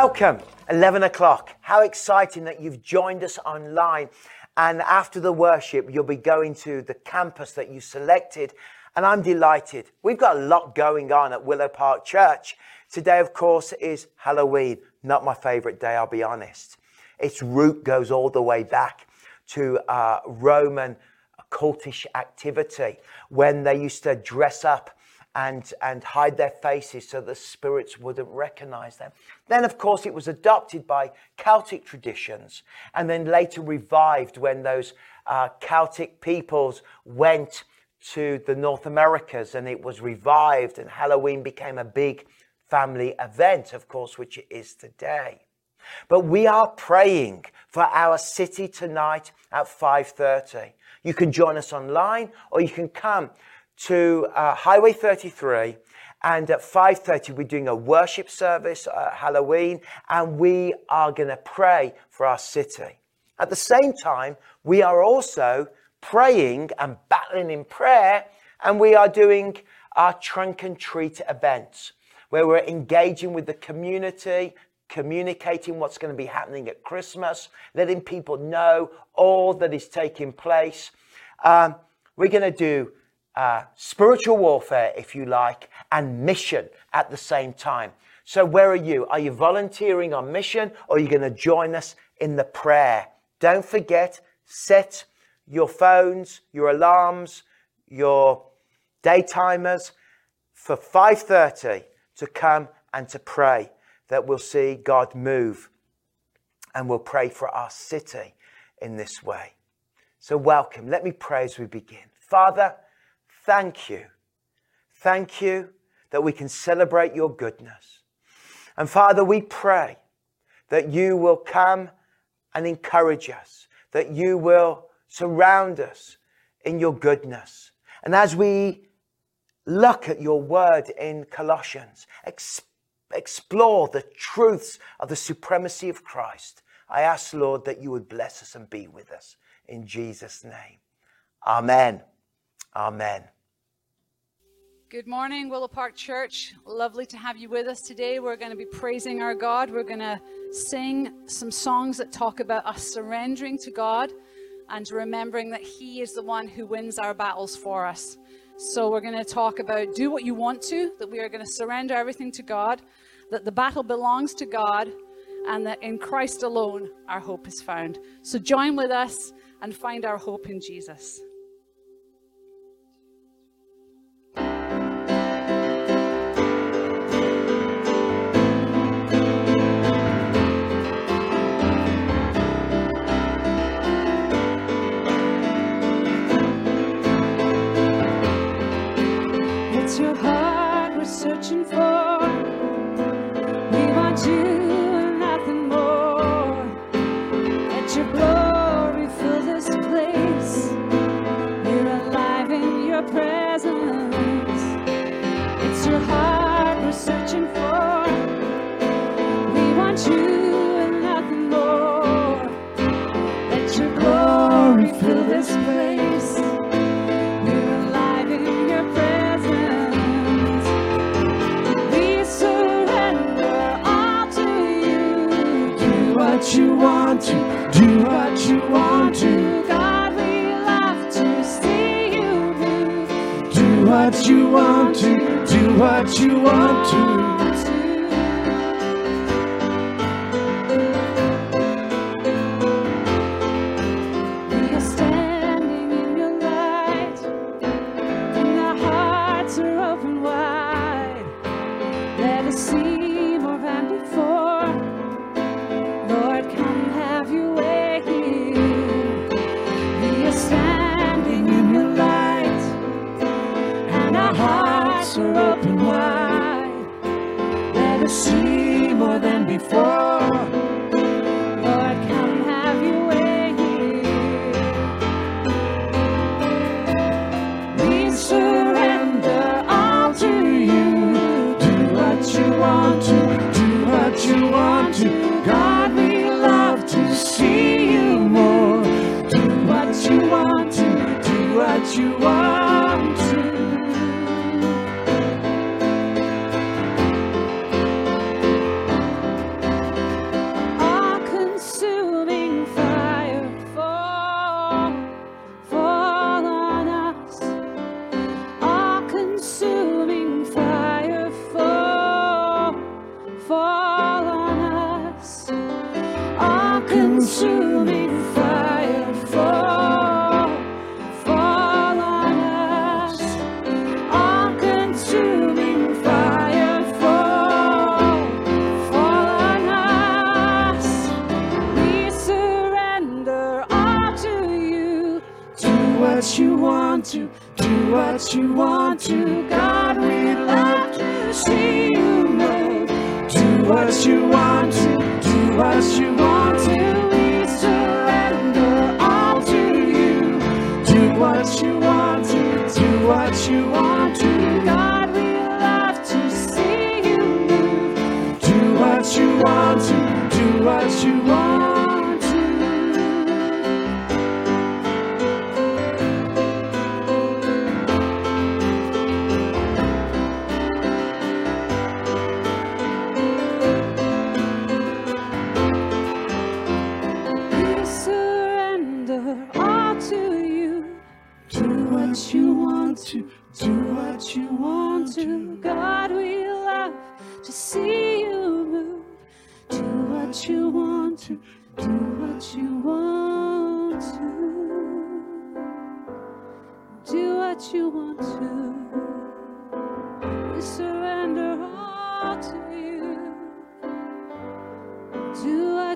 Welcome, 11 o'clock. How exciting that you've joined us online. And after the worship, you'll be going to the campus that you selected. And I'm delighted. We've got a lot going on at Willow Park Church. Today, of course, is Halloween. Not my favorite day, I'll be honest. Its root goes all the way back to uh, Roman cultish activity when they used to dress up and, and hide their faces so the spirits wouldn't recognize them. Then, of course, it was adopted by Celtic traditions and then later revived when those uh, Celtic peoples went to the North Americas and it was revived and Halloween became a big family event, of course, which it is today. But we are praying for our city tonight at 5:30. You can join us online or you can come to uh, Highway 33 and at 5.30 we're doing a worship service at Halloween and we are going to pray for our city. At the same time, we are also praying and battling in prayer and we are doing our trunk and treat events where we're engaging with the community, communicating what's going to be happening at Christmas, letting people know all that is taking place. Um, we're going to do uh, spiritual warfare, if you like, and mission at the same time. So, where are you? Are you volunteering on mission or are you going to join us in the prayer? Don't forget, set your phones, your alarms, your day timers for 5:30 to come and to pray that we'll see God move and we'll pray for our city in this way. So welcome. Let me pray as we begin. Father, thank you. Thank you that we can celebrate your goodness. And Father, we pray that you will come and encourage us, that you will surround us in your goodness. And as we look at your word in Colossians, ex- explore the truths of the supremacy of Christ, I ask, Lord, that you would bless us and be with us. In Jesus' name. Amen. Amen. Good morning, Willow Park Church. Lovely to have you with us today. We're going to be praising our God. We're going to sing some songs that talk about us surrendering to God and remembering that He is the one who wins our battles for us. So, we're going to talk about do what you want to, that we are going to surrender everything to God, that the battle belongs to God, and that in Christ alone our hope is found. So, join with us and find our hope in Jesus. searching for. Do what you want to, God, to see you move. Do what you want to, do what you want to. stand.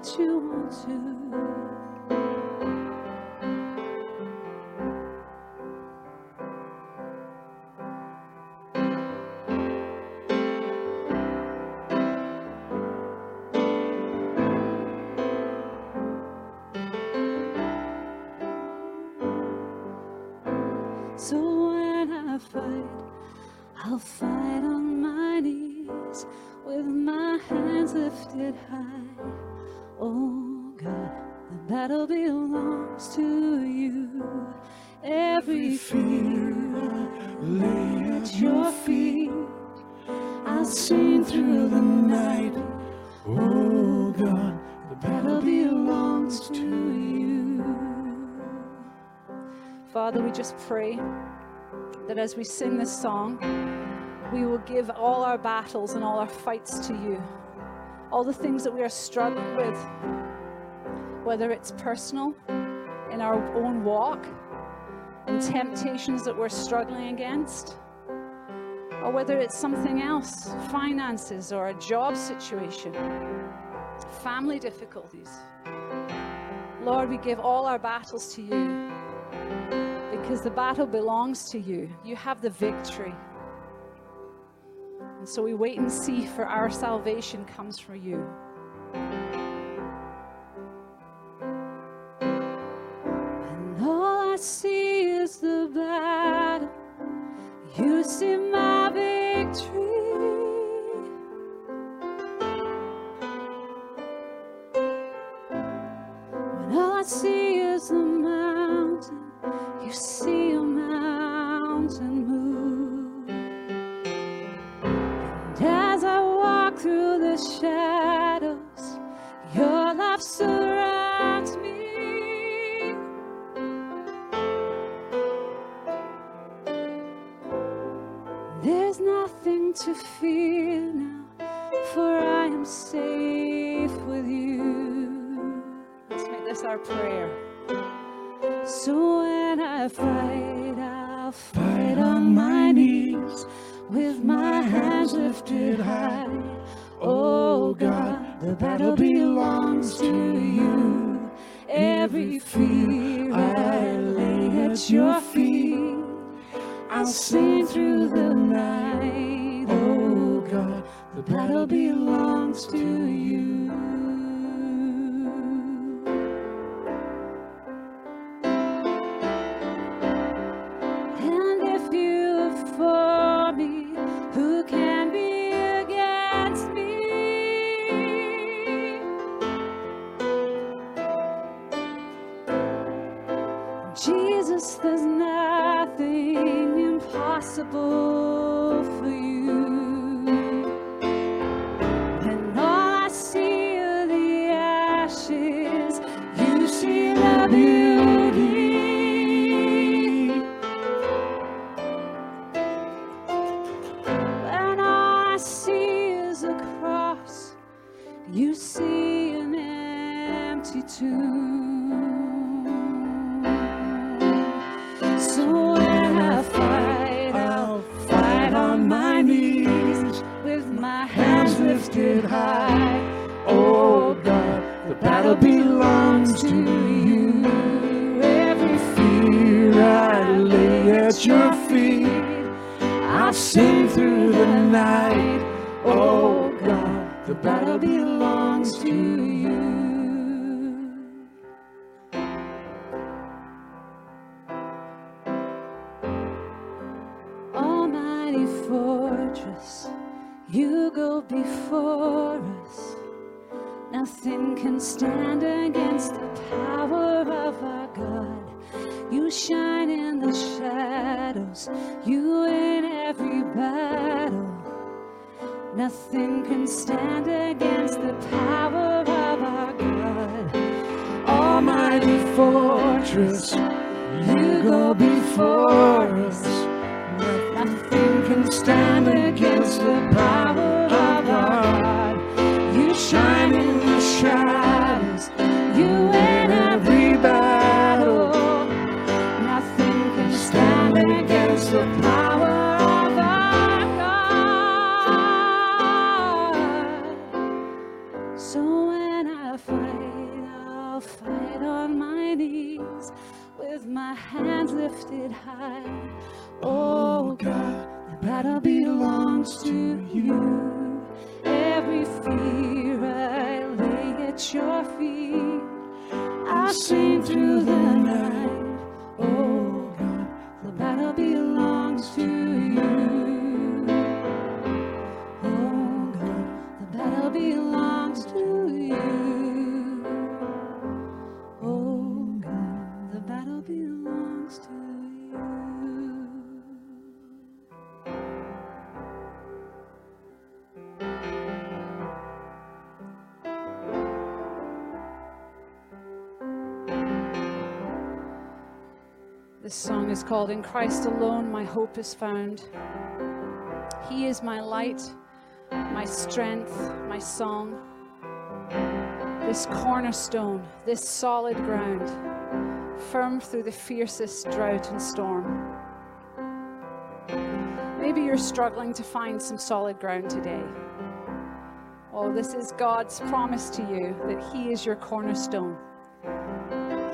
What you want to. Pray that as we sing this song, we will give all our battles and all our fights to you. All the things that we are struggling with, whether it's personal, in our own walk, and temptations that we're struggling against, or whether it's something else finances or a job situation, family difficulties. Lord, we give all our battles to you because the battle belongs to you. You have the victory. And so we wait and see for our salvation comes from you. And all I see is the battle. You see my victory. See a mountain move. And as I walk through the shadows, your love surrounds me. There's nothing to fear now, for I am safe with you. Let's make this our prayer. So when I fight, I'll fight on my knees with my hands lifted high. Oh God, the battle belongs to you. Every fear I lay at your feet. I'll sing through the night. Oh God, the battle belongs to you. Impossible belongs to you. Every Fear I lay at your feet. I'll sing through the night. Oh God, the battle belongs to you. Almighty fortress, you go before us. Nothing can stand against the power of our God. You shine in the shadows, you win every battle. Nothing can stand against the power of our God. Almighty fortress, you go before us. Nothing can stand against the power This song is called In Christ Alone My Hope is Found. He is my light, my strength, my song. This cornerstone, this solid ground, firm through the fiercest drought and storm. Maybe you're struggling to find some solid ground today. Oh, this is God's promise to you that He is your cornerstone.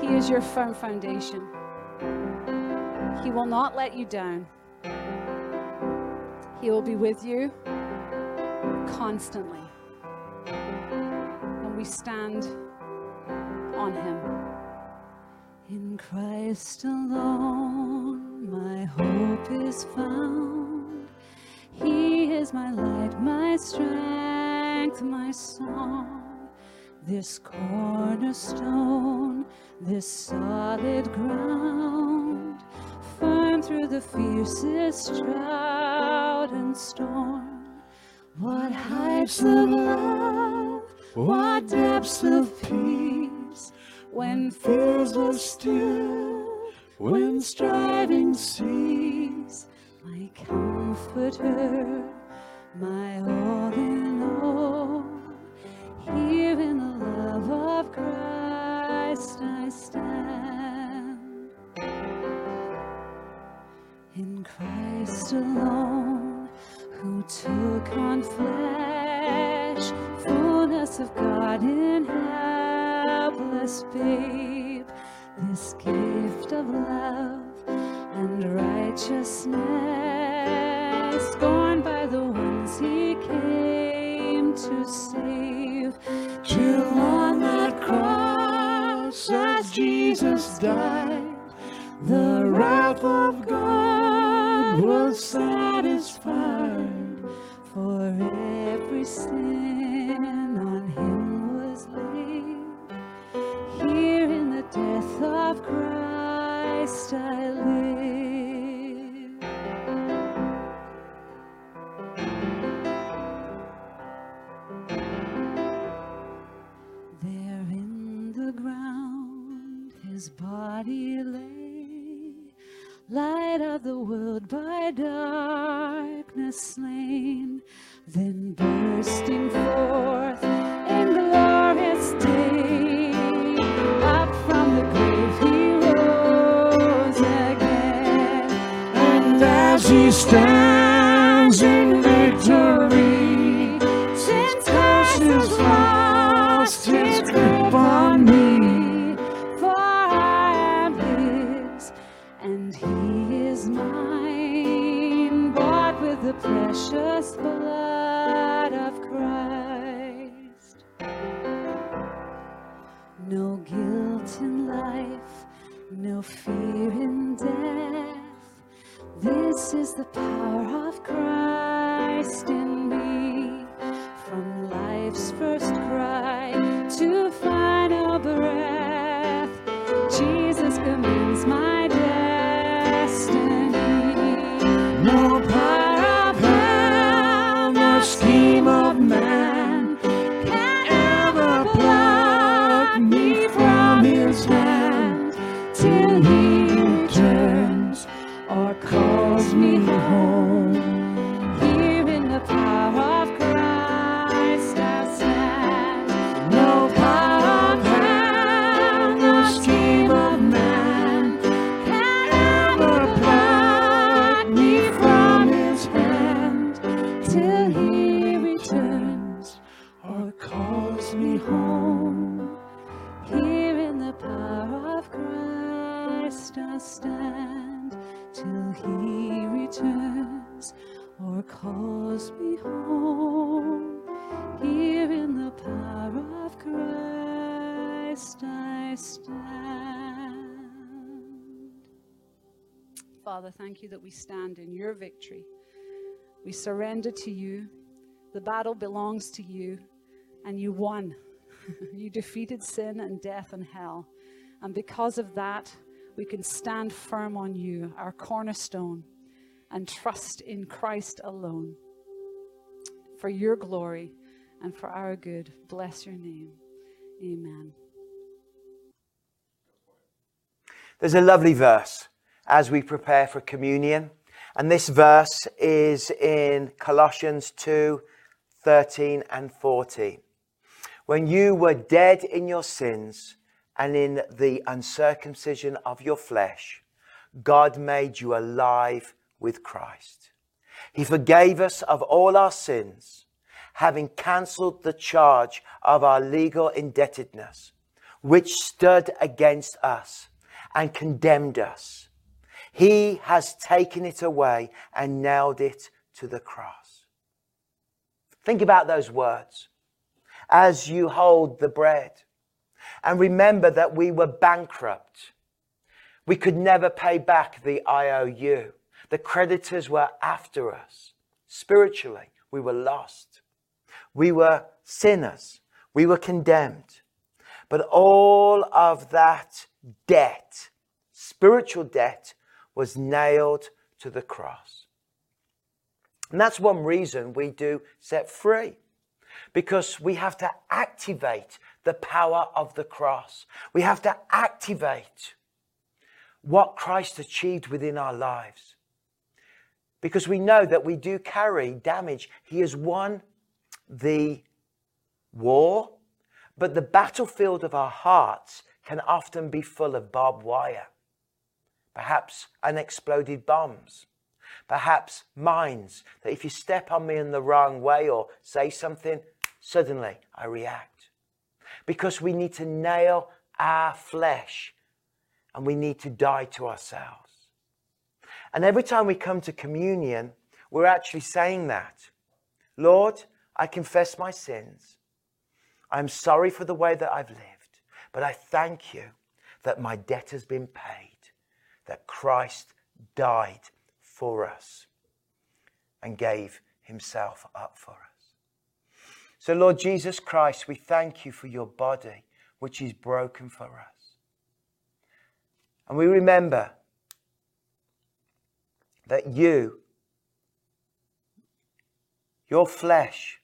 He is your firm foundation. He will not let you down. He will be with you constantly. And we stand on Him. In Christ alone, my hope is found. He is my light, my strength, my song. This cornerstone, this solid ground, firm through the fiercest drought and storm. What heights of love, what depths of peace, when fears were still, when striving cease, my comforter, my all Stand. In Christ alone, who took on flesh, fullness of God in helpless babe, Jesus hand till thank you that we stand in your victory. We surrender to you. The battle belongs to you, and you won. you defeated sin and death and hell. And because of that, we can stand firm on you, our cornerstone, and trust in Christ alone. For your glory and for our good, bless your name. Amen. There's a lovely verse as we prepare for communion. And this verse is in Colossians 2 13 and 14. When you were dead in your sins and in the uncircumcision of your flesh, God made you alive with Christ. He forgave us of all our sins, having cancelled the charge of our legal indebtedness, which stood against us and condemned us. He has taken it away and nailed it to the cross. Think about those words as you hold the bread. And remember that we were bankrupt. We could never pay back the IOU. The creditors were after us. Spiritually, we were lost. We were sinners. We were condemned. But all of that debt, spiritual debt, was nailed to the cross. And that's one reason we do set free. Because we have to activate the power of the cross. We have to activate what Christ achieved within our lives. Because we know that we do carry damage. He has won the war, but the battlefield of our hearts can often be full of barbed wire, perhaps unexploded bombs, perhaps mines that if you step on me in the wrong way or say something, suddenly I react. Because we need to nail our flesh and we need to die to ourselves. And every time we come to communion, we're actually saying that Lord, I confess my sins. I'm sorry for the way that I've lived, but I thank you that my debt has been paid, that Christ died for us and gave himself up for us. So, Lord Jesus Christ, we thank you for your body, which is broken for us. And we remember that you, your flesh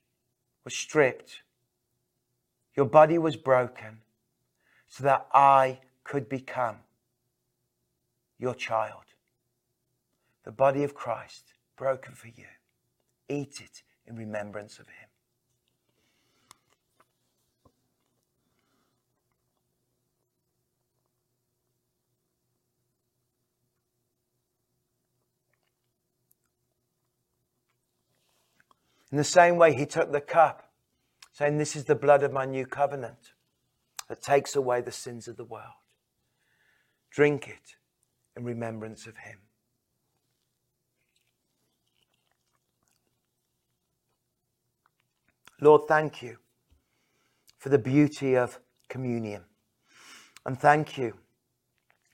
was stripped, your body was broken, so that I could become your child. The body of Christ broken for you. Eat it in remembrance of him. In the same way, he took the cup, saying, This is the blood of my new covenant that takes away the sins of the world. Drink it in remembrance of him. Lord, thank you for the beauty of communion. And thank you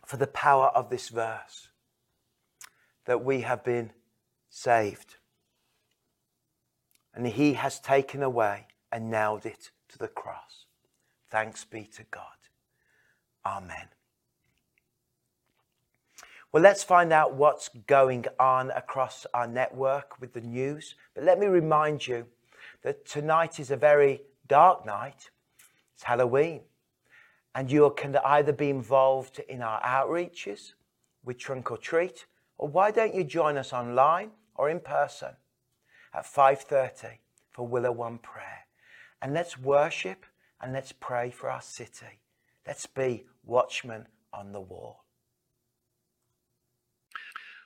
for the power of this verse that we have been saved. And he has taken away and nailed it to the cross. Thanks be to God. Amen. Well, let's find out what's going on across our network with the news. But let me remind you that tonight is a very dark night. It's Halloween. And you can either be involved in our outreaches with Trunk or Treat, or why don't you join us online or in person at 5:30 for Willow One prayer. And let's worship and let's pray for our city. Let's be watchmen on the wall.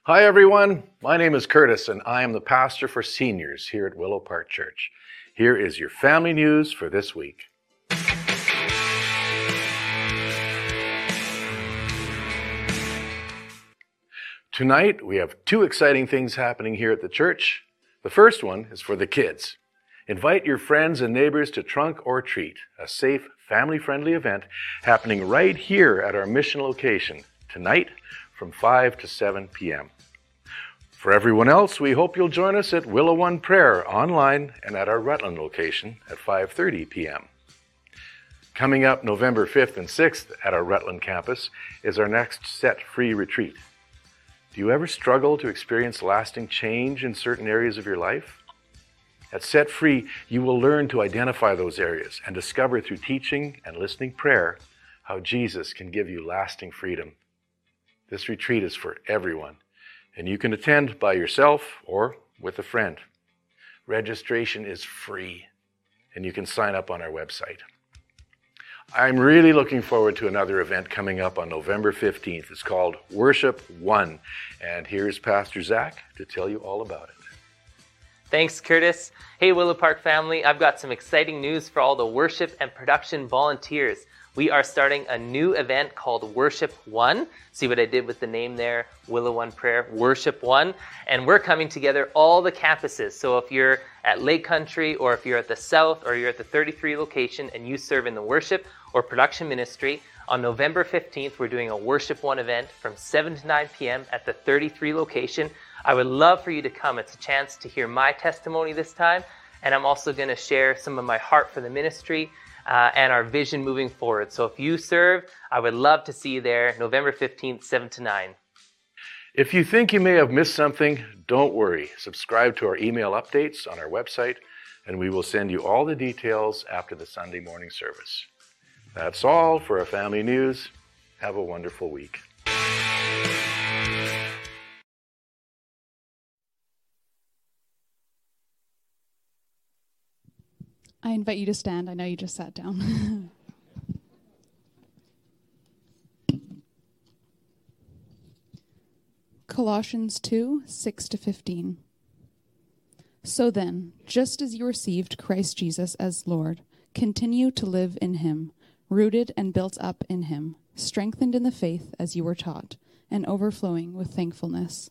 Hi, everyone. My name is Curtis, and I am the pastor for seniors here at Willow Park Church. Here is your family news for this week. Tonight, we have two exciting things happening here at the church. The first one is for the kids. Invite your friends and neighbors to Trunk or Treat, a safe, family friendly event happening right here at our mission location tonight from 5 to 7 p.m. For everyone else, we hope you'll join us at Willow One Prayer online and at our Rutland location at 5:30 p.m. Coming up November 5th and 6th at our Rutland campus is our next set free retreat. Do you ever struggle to experience lasting change in certain areas of your life? At Set Free, you will learn to identify those areas and discover through teaching and listening prayer how Jesus can give you lasting freedom. This retreat is for everyone and you can attend by yourself or with a friend. Registration is free, and you can sign up on our website. I'm really looking forward to another event coming up on November 15th. It's called Worship One, and here's Pastor Zach to tell you all about it. Thanks, Curtis. Hey, Willow Park family, I've got some exciting news for all the worship and production volunteers we are starting a new event called Worship One. See what I did with the name there? Willow One Prayer, Worship One. And we're coming together all the campuses. So if you're at Lake Country, or if you're at the South, or you're at the 33 location and you serve in the worship or production ministry, on November 15th, we're doing a Worship One event from 7 to 9 p.m. at the 33 location. I would love for you to come. It's a chance to hear my testimony this time. And I'm also going to share some of my heart for the ministry uh, and our vision moving forward. So if you serve, I would love to see you there November 15th, 7 to 9. If you think you may have missed something, don't worry. Subscribe to our email updates on our website, and we will send you all the details after the Sunday morning service. That's all for our family news. Have a wonderful week. I invite you to stand. I know you just sat down. Colossians 2 6 to 15. So then, just as you received Christ Jesus as Lord, continue to live in him, rooted and built up in him, strengthened in the faith as you were taught, and overflowing with thankfulness.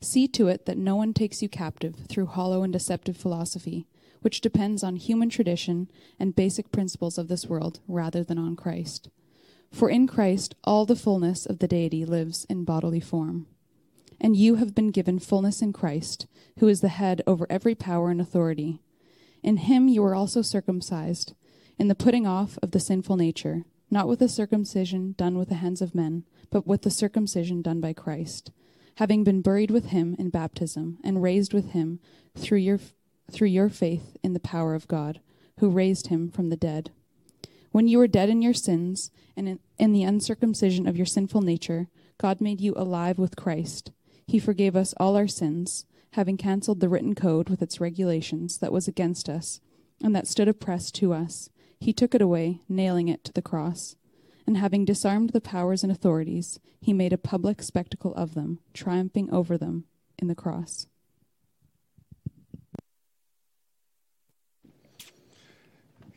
See to it that no one takes you captive through hollow and deceptive philosophy which depends on human tradition and basic principles of this world rather than on Christ. For in Christ all the fullness of the deity lives in bodily form. And you have been given fullness in Christ, who is the head over every power and authority. In him you were also circumcised, in the putting off of the sinful nature, not with the circumcision done with the hands of men, but with the circumcision done by Christ, having been buried with him in baptism, and raised with him through your through your faith in the power of God, who raised him from the dead. When you were dead in your sins and in, in, the uncircumcision of your sinful nature, God made you alive with Christ. He forgave us all our sins, having cancelled the written code with its regulations that was against us and that stood oppressed to us. He took it away, nailing it to the cross. And having disarmed the powers and authorities, he made a public spectacle of them, triumphing over them in the cross.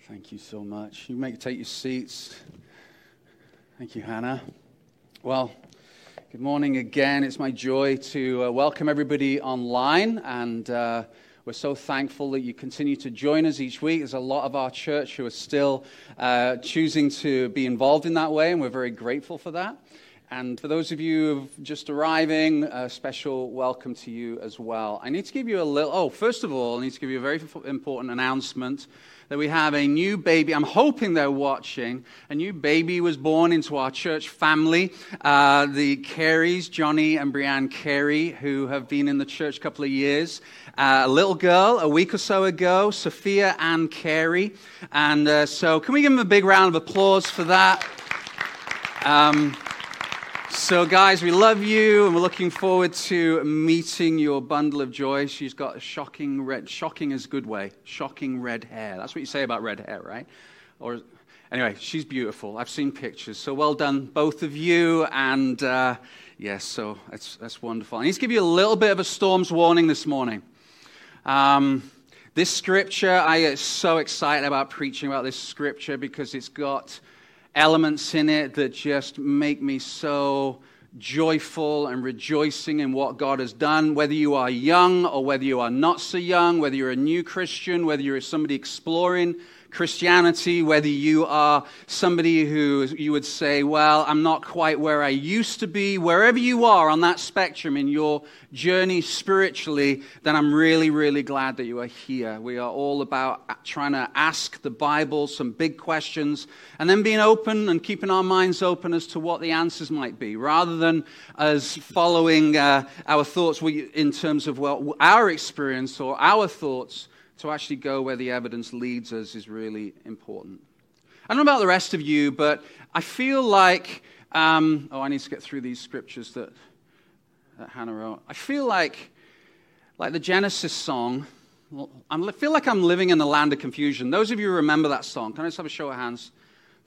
Thank you so much. You may take your seats. Thank you, Hannah. Well, good morning again. It's my joy to uh, welcome everybody online and uh, We're so thankful that you continue to join us each week. There's a lot of our church who are still uh, choosing to be involved in that way, and we're very grateful for that. And for those of you just arriving, a special welcome to you as well. I need to give you a little, oh, first of all, I need to give you a very important announcement that we have a new baby. I'm hoping they're watching. A new baby was born into our church family. Uh, the Careys, Johnny and Brianne Carey, who have been in the church a couple of years. Uh, a little girl, a week or so ago, Sophia Ann Carey. And uh, so, can we give them a big round of applause for that? Um, so, guys, we love you, and we're looking forward to meeting your bundle of joy. She's got a shocking red, shocking is good way, shocking red hair. That's what you say about red hair, right? Or anyway, she's beautiful. I've seen pictures. So well done, both of you. And uh, yes, so that's that's wonderful. I need to give you a little bit of a storm's warning this morning. Um, this scripture, I get so excited about preaching about this scripture because it's got elements in it that just make me so joyful and rejoicing in what God has done, whether you are young or whether you are not so young, whether you're a new Christian, whether you're somebody exploring Christianity, whether you are somebody who you would say, Well, I'm not quite where I used to be, wherever you are on that spectrum in your journey spiritually, then I'm really, really glad that you are here. We are all about trying to ask the Bible some big questions and then being open and keeping our minds open as to what the answers might be, rather than as following uh, our thoughts in terms of well, our experience or our thoughts to actually go where the evidence leads us is really important. I don't know about the rest of you, but I feel like, um, oh, I need to get through these scriptures that, that Hannah wrote. I feel like, like the Genesis song, I feel like I'm living in the land of confusion. Those of you who remember that song, can I just have a show of hands?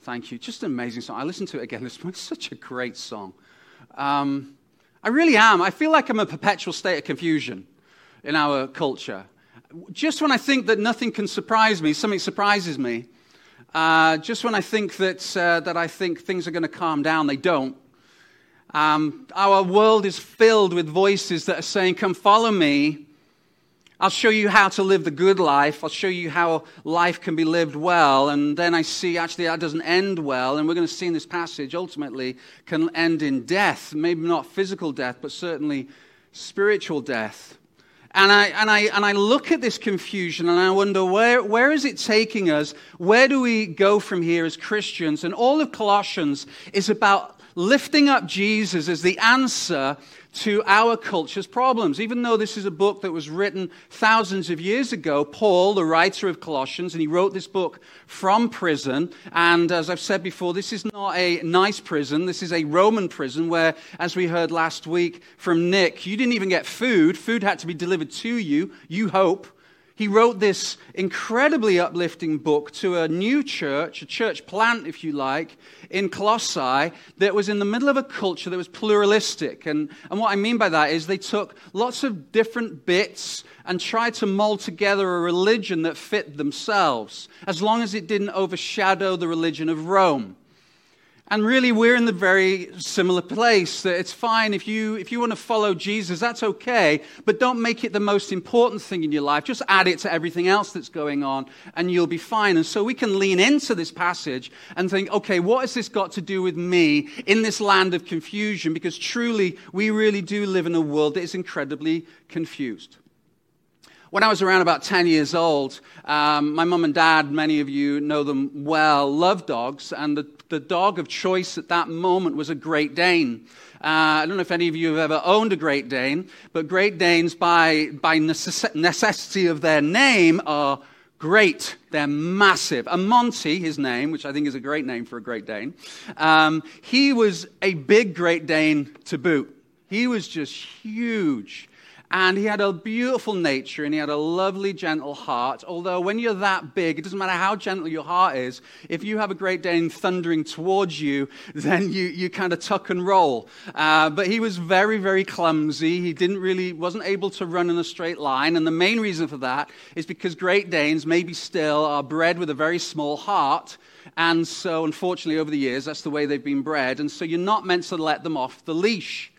Thank you. Just an amazing song. I listened to it again this morning. It's such a great song. Um, I really am. I feel like I'm a perpetual state of confusion in our culture just when I think that nothing can surprise me, something surprises me. Uh, just when I think that, uh, that I think things are going to calm down, they don't. Um, our world is filled with voices that are saying, Come follow me. I'll show you how to live the good life. I'll show you how life can be lived well. And then I see actually that doesn't end well. And we're going to see in this passage ultimately can end in death. Maybe not physical death, but certainly spiritual death. And I, and, I, and I look at this confusion and I wonder, where, where is it taking us? Where do we go from here as Christians? And all of Colossians is about lifting up Jesus as the answer to our culture's problems. Even though this is a book that was written thousands of years ago, Paul, the writer of Colossians, and he wrote this book from prison. And as I've said before, this is not a nice prison. This is a Roman prison where, as we heard last week from Nick, you didn't even get food. Food had to be delivered to you. You hope. He wrote this incredibly uplifting book to a new church, a church plant, if you like, in Colossae that was in the middle of a culture that was pluralistic. And, and what I mean by that is they took lots of different bits and tried to mold together a religion that fit themselves, as long as it didn't overshadow the religion of Rome. And really, we're in the very similar place that it's fine if you, if you want to follow Jesus, that's okay, but don't make it the most important thing in your life. Just add it to everything else that's going on, and you'll be fine. And so we can lean into this passage and think, okay, what has this got to do with me in this land of confusion? Because truly, we really do live in a world that is incredibly confused. When I was around about 10 years old, um, my mum and dad, many of you know them well, love dogs, and the, the dog of choice at that moment was a Great Dane. Uh, I don't know if any of you have ever owned a Great Dane, but Great Danes, by, by necess- necessity of their name, are great. They're massive. And Monty, his name, which I think is a great name for a Great Dane, um, he was a big Great Dane to boot. He was just huge. And he had a beautiful nature and he had a lovely, gentle heart. Although, when you're that big, it doesn't matter how gentle your heart is, if you have a Great Dane thundering towards you, then you, you kind of tuck and roll. Uh, but he was very, very clumsy. He didn't really, wasn't able to run in a straight line. And the main reason for that is because Great Danes, maybe still, are bred with a very small heart. And so, unfortunately, over the years, that's the way they've been bred. And so, you're not meant to let them off the leash.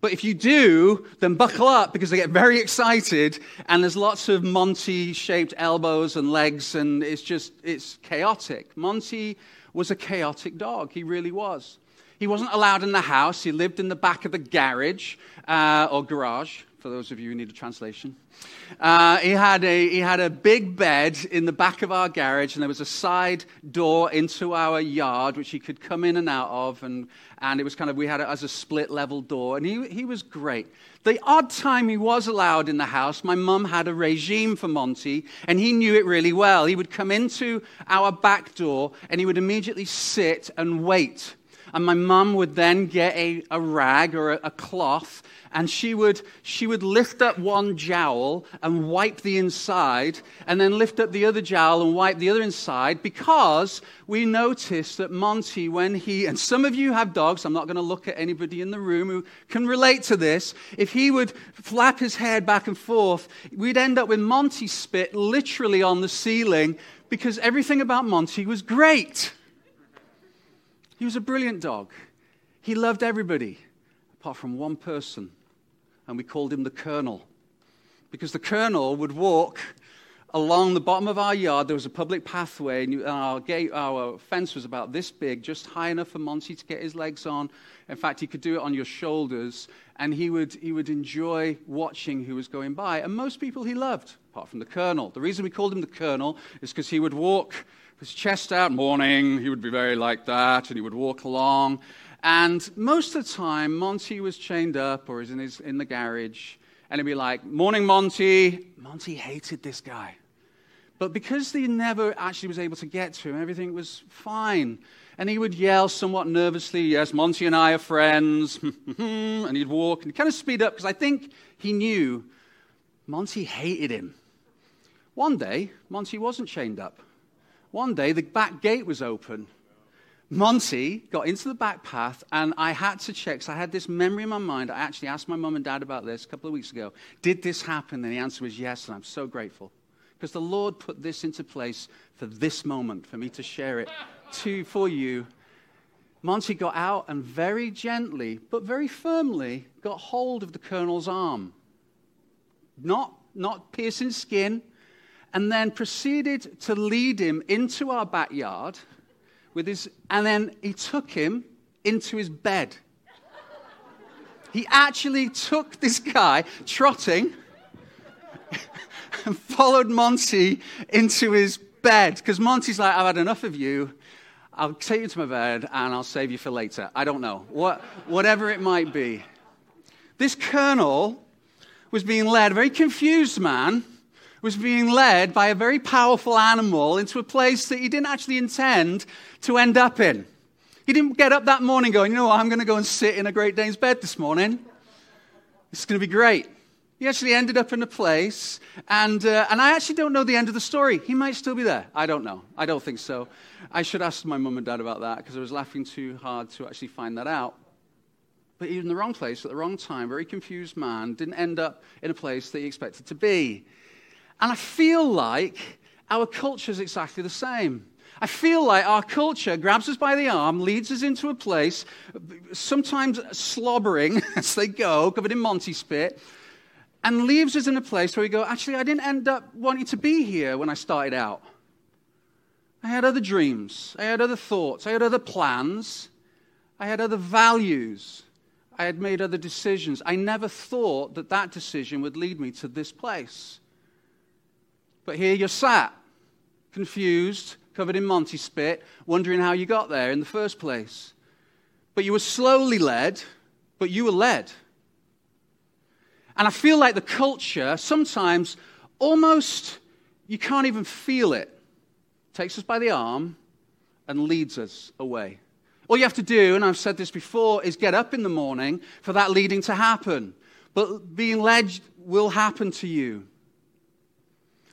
But if you do, then buckle up because they get very excited and there's lots of Monty shaped elbows and legs and it's just, it's chaotic. Monty was a chaotic dog. He really was. He wasn't allowed in the house. He lived in the back of the garage uh, or garage, for those of you who need a translation. Uh, he, had a, he had a big bed in the back of our garage, and there was a side door into our yard which he could come in and out of. And, and it was kind of, we had it as a split level door, and he, he was great. The odd time he was allowed in the house, my mum had a regime for Monty, and he knew it really well. He would come into our back door, and he would immediately sit and wait. And my mum would then get a, a rag or a, a cloth and she would, she would lift up one jowl and wipe the inside, and then lift up the other jowl and wipe the other inside, because we noticed that Monty, when he, and some of you have dogs, I'm not going to look at anybody in the room who can relate to this, if he would flap his head back and forth, we'd end up with Monty spit literally on the ceiling, because everything about Monty was great. He was a brilliant dog. He loved everybody, apart from one person and we called him the Colonel. Because the Colonel would walk along the bottom of our yard. There was a public pathway, and our, gate, our fence was about this big, just high enough for Monty to get his legs on. In fact, he could do it on your shoulders, and he would, he would enjoy watching who was going by. And most people he loved, apart from the Colonel. The reason we called him the Colonel is because he would walk his chest out, morning, he would be very like that, and he would walk along. And most of the time, Monty was chained up or was in, his, in the garage, and he'd be like, Morning, Monty. Monty hated this guy. But because he never actually was able to get to him, everything was fine. And he would yell somewhat nervously, Yes, Monty and I are friends. and he'd walk and kind of speed up because I think he knew Monty hated him. One day, Monty wasn't chained up. One day, the back gate was open Monty got into the back path, and I had to check. So I had this memory in my mind. I actually asked my mum and dad about this a couple of weeks ago. Did this happen? And the answer was yes, and I'm so grateful. Because the Lord put this into place for this moment, for me to share it to, for you. Monty got out and very gently, but very firmly, got hold of the colonel's arm. Not, not piercing skin, and then proceeded to lead him into our backyard with his, and then he took him into his bed. He actually took this guy trotting and followed Monty into his bed because Monty's like, I've had enough of you. I'll take you to my bed and I'll save you for later. I don't know. What, whatever it might be. This colonel was being led, a very confused man was being led by a very powerful animal into a place that he didn't actually intend to end up in. He didn't get up that morning going, you know what, I'm going to go and sit in a Great Dane's bed this morning. It's going to be great. He actually ended up in a place, and, uh, and I actually don't know the end of the story. He might still be there. I don't know. I don't think so. I should ask my mum and dad about that because I was laughing too hard to actually find that out. But he was in the wrong place at the wrong time, very confused man, didn't end up in a place that he expected to be. And I feel like our culture is exactly the same. I feel like our culture grabs us by the arm, leads us into a place, sometimes slobbering as they go, covered in Monty spit, and leaves us in a place where we go, actually, I didn't end up wanting to be here when I started out. I had other dreams, I had other thoughts, I had other plans, I had other values, I had made other decisions. I never thought that that decision would lead me to this place. But here you're sat, confused, covered in Monty spit, wondering how you got there in the first place. But you were slowly led, but you were led. And I feel like the culture sometimes almost, you can't even feel it, takes us by the arm and leads us away. All you have to do, and I've said this before, is get up in the morning for that leading to happen. But being led will happen to you.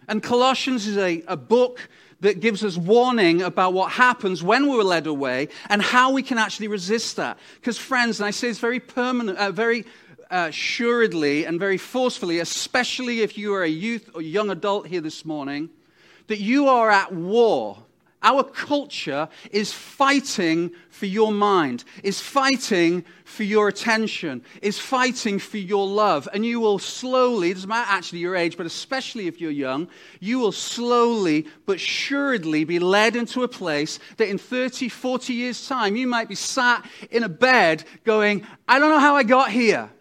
And Colossians is a, a book that gives us warning about what happens when we're led away and how we can actually resist that. Because, friends, and I say this very permanent, uh, very uh, assuredly and very forcefully, especially if you are a youth or young adult here this morning, that you are at war Our culture is fighting for your mind, is fighting for your attention, is fighting for your love. And you will slowly, doesn't matter actually your age, but especially if you're young, you will slowly but assuredly be led into a place that in 30, 40 years' time, you might be sat in a bed going, I don't know how I got here.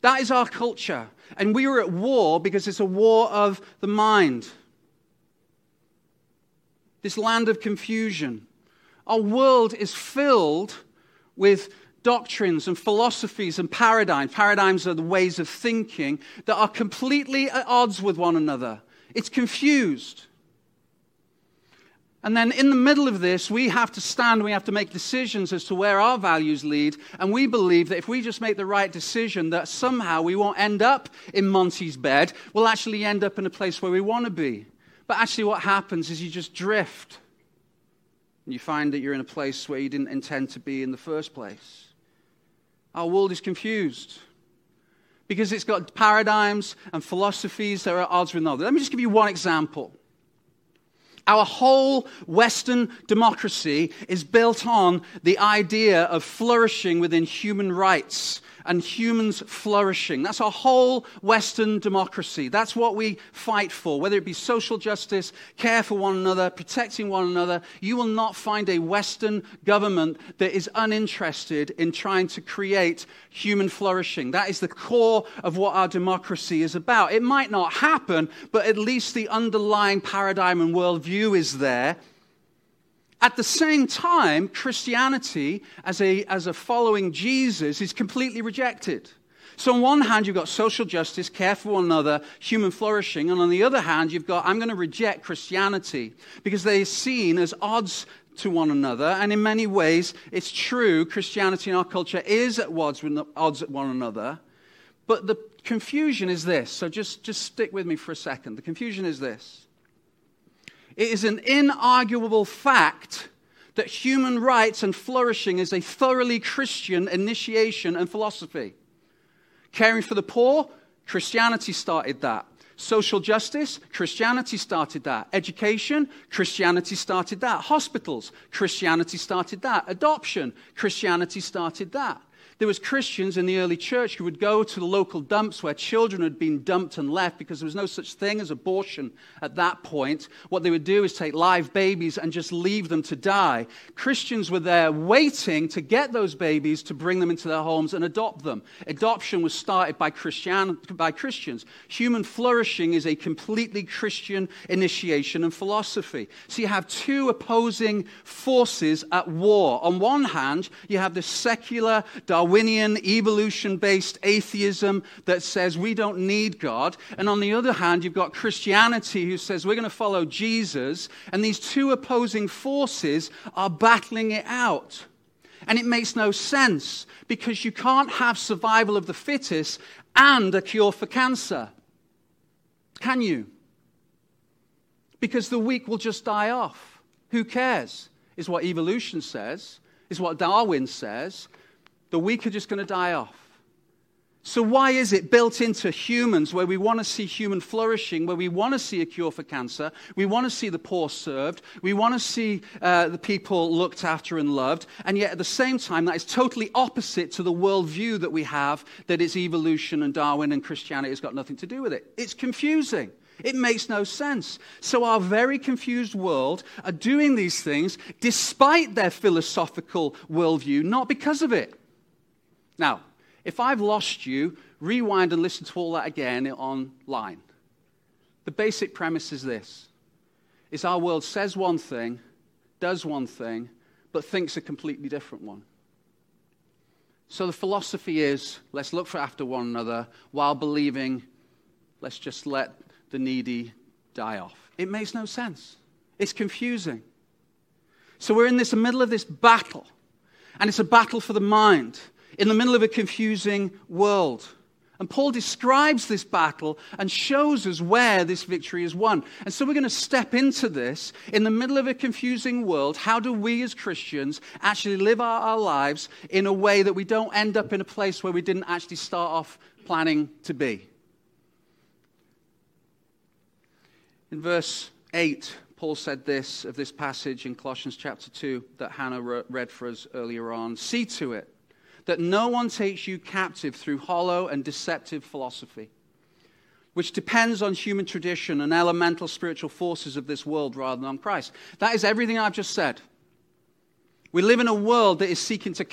That is our culture. And we are at war because it's a war of the mind this land of confusion. Our world is filled with doctrines and philosophies and paradigms. Paradigms are the ways of thinking that are completely at odds with one another. It's confused. And then in the middle of this, we have to stand, we have to make decisions as to where our values lead. And we believe that if we just make the right decision, that somehow we won't end up in Monty's bed. We'll actually end up in a place where we want to be. But actually, what happens is you just drift. And you find that you're in a place where you didn't intend to be in the first place. Our world is confused because it's got paradigms and philosophies that are at odds with another. Let me just give you one example. Our whole Western democracy is built on the idea of flourishing within human rights and humans flourishing. That's our whole Western democracy. That's what we fight for, whether it be social justice, care for one another, protecting one another. You will not find a Western government that is uninterested in trying to create human flourishing. That is the core of what our democracy is about. It might not happen, but at least the underlying paradigm and worldview is there. At the same time, Christianity, as a, as a following Jesus, is completely rejected. So, on one hand, you've got social justice, care for one another, human flourishing. And on the other hand, you've got, I'm going to reject Christianity because they're seen as odds to one another. And in many ways, it's true, Christianity in our culture is at odds with, odds at one another. But the confusion is this. So, just, just stick with me for a second. The confusion is this it is an inarguable fact that human rights and flourishing is a thoroughly Christian initiation and philosophy. Caring for the poor, Christianity started that. Social justice, Christianity started that. Education, Christianity started that. Hospitals, Christianity started that. Adoption, Christianity started that. There was Christians in the early church who would go to the local dumps where children had been dumped and left because there was no such thing as abortion at that point. What they would do is take live babies and just leave them to die. Christians were there waiting to get those babies to bring them into their homes and adopt them. Adoption was started by, Christian, by Christians. Human flourishing is a completely Christian initiation and philosophy. So you have two opposing forces at war. On one hand, you have the secular Darwinian Darwinian, evolution based atheism that says we don't need God. And on the other hand, you've got Christianity who says we're going to follow Jesus. And these two opposing forces are battling it out. And it makes no sense because you can't have survival of the fittest and a cure for cancer. Can you? Because the weak will just die off. Who cares? Is what evolution says, is what Darwin says. The weak are just going to die off. So, why is it built into humans where we want to see human flourishing, where we want to see a cure for cancer, we want to see the poor served, we want to see uh, the people looked after and loved, and yet at the same time, that is totally opposite to the worldview that we have that it's evolution and Darwin and Christianity has got nothing to do with it? It's confusing. It makes no sense. So, our very confused world are doing these things despite their philosophical worldview, not because of it. Now, if I've lost you, rewind and listen to all that again online. The basic premise is this is our world says one thing, does one thing, but thinks a completely different one. So the philosophy is let's look for after one another while believing let's just let the needy die off. It makes no sense. It's confusing. So we're in this middle of this battle, and it's a battle for the mind in the middle of a confusing world. And Paul describes this battle and shows us where this victory is won. And so we're going to step into this in the middle of a confusing world. How do we as Christians actually live our, our, lives in a way that we don't end up in a place where we didn't actually start off planning to be? In verse 8, Paul said this of this passage in Colossians chapter 2 that Hannah read for us earlier on. See to it that no one takes you captive through hollow and deceptive philosophy, which depends on human tradition and elemental spiritual forces of this world rather than on Christ. That is everything I've just said. We live in a world that is seeking to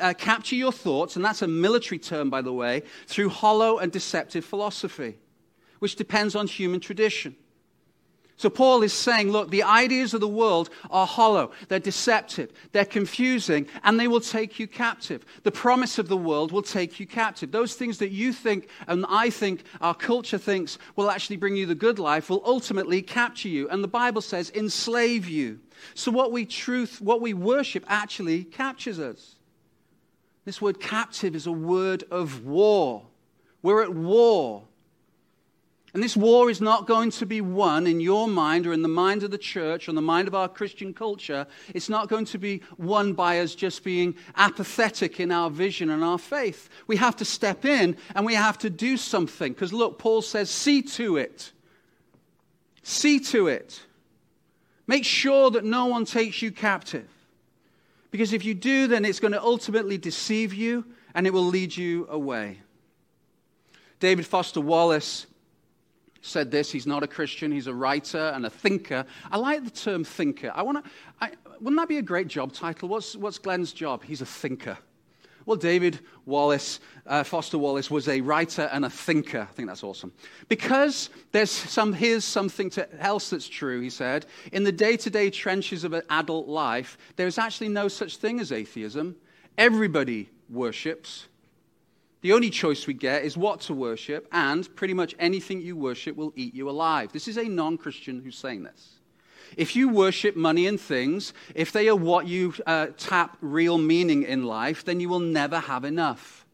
uh, capture your thoughts, and that's a military term, by the way, through hollow and deceptive philosophy, which depends on human tradition. So Paul is saying, look, the ideas of the world are hollow, they're deceptive, they're confusing, and they will take you captive. The promise of the world will take you captive. Those things that you think and I think, our culture thinks, will actually bring you the good life will ultimately capture you. And the Bible says, enslave you. So what we truth, what we worship actually captures us. This word captive is a word of war. We're at war. And this war is not going to be won in your mind or in the mind of the church or in the mind of our Christian culture. It's not going to be won by us just being apathetic in our vision and our faith. We have to step in and we have to do something. Because look, Paul says, see to it. See to it. Make sure that no one takes you captive. Because if you do, then it's going to ultimately deceive you and it will lead you away. David Foster Wallace said this. He's not a Christian, he's a writer and a thinker. I like the term thinker. I want to, wouldn't that be a great job title? What's, what's Glenn's job? He's a thinker. Well, David Wallace, uh, Foster Wallace, was a writer and a thinker. I think that's awesome. Because there's some, here's something to, else that's true, he said. In the day to day trenches of an adult life, there's actually no such thing as atheism. Everybody worships. The only choice we get is what to worship, and pretty much anything you worship will eat you alive. This is a non Christian who's saying this. If you worship money and things, if they are what you uh, tap real meaning in life, then you will never have enough.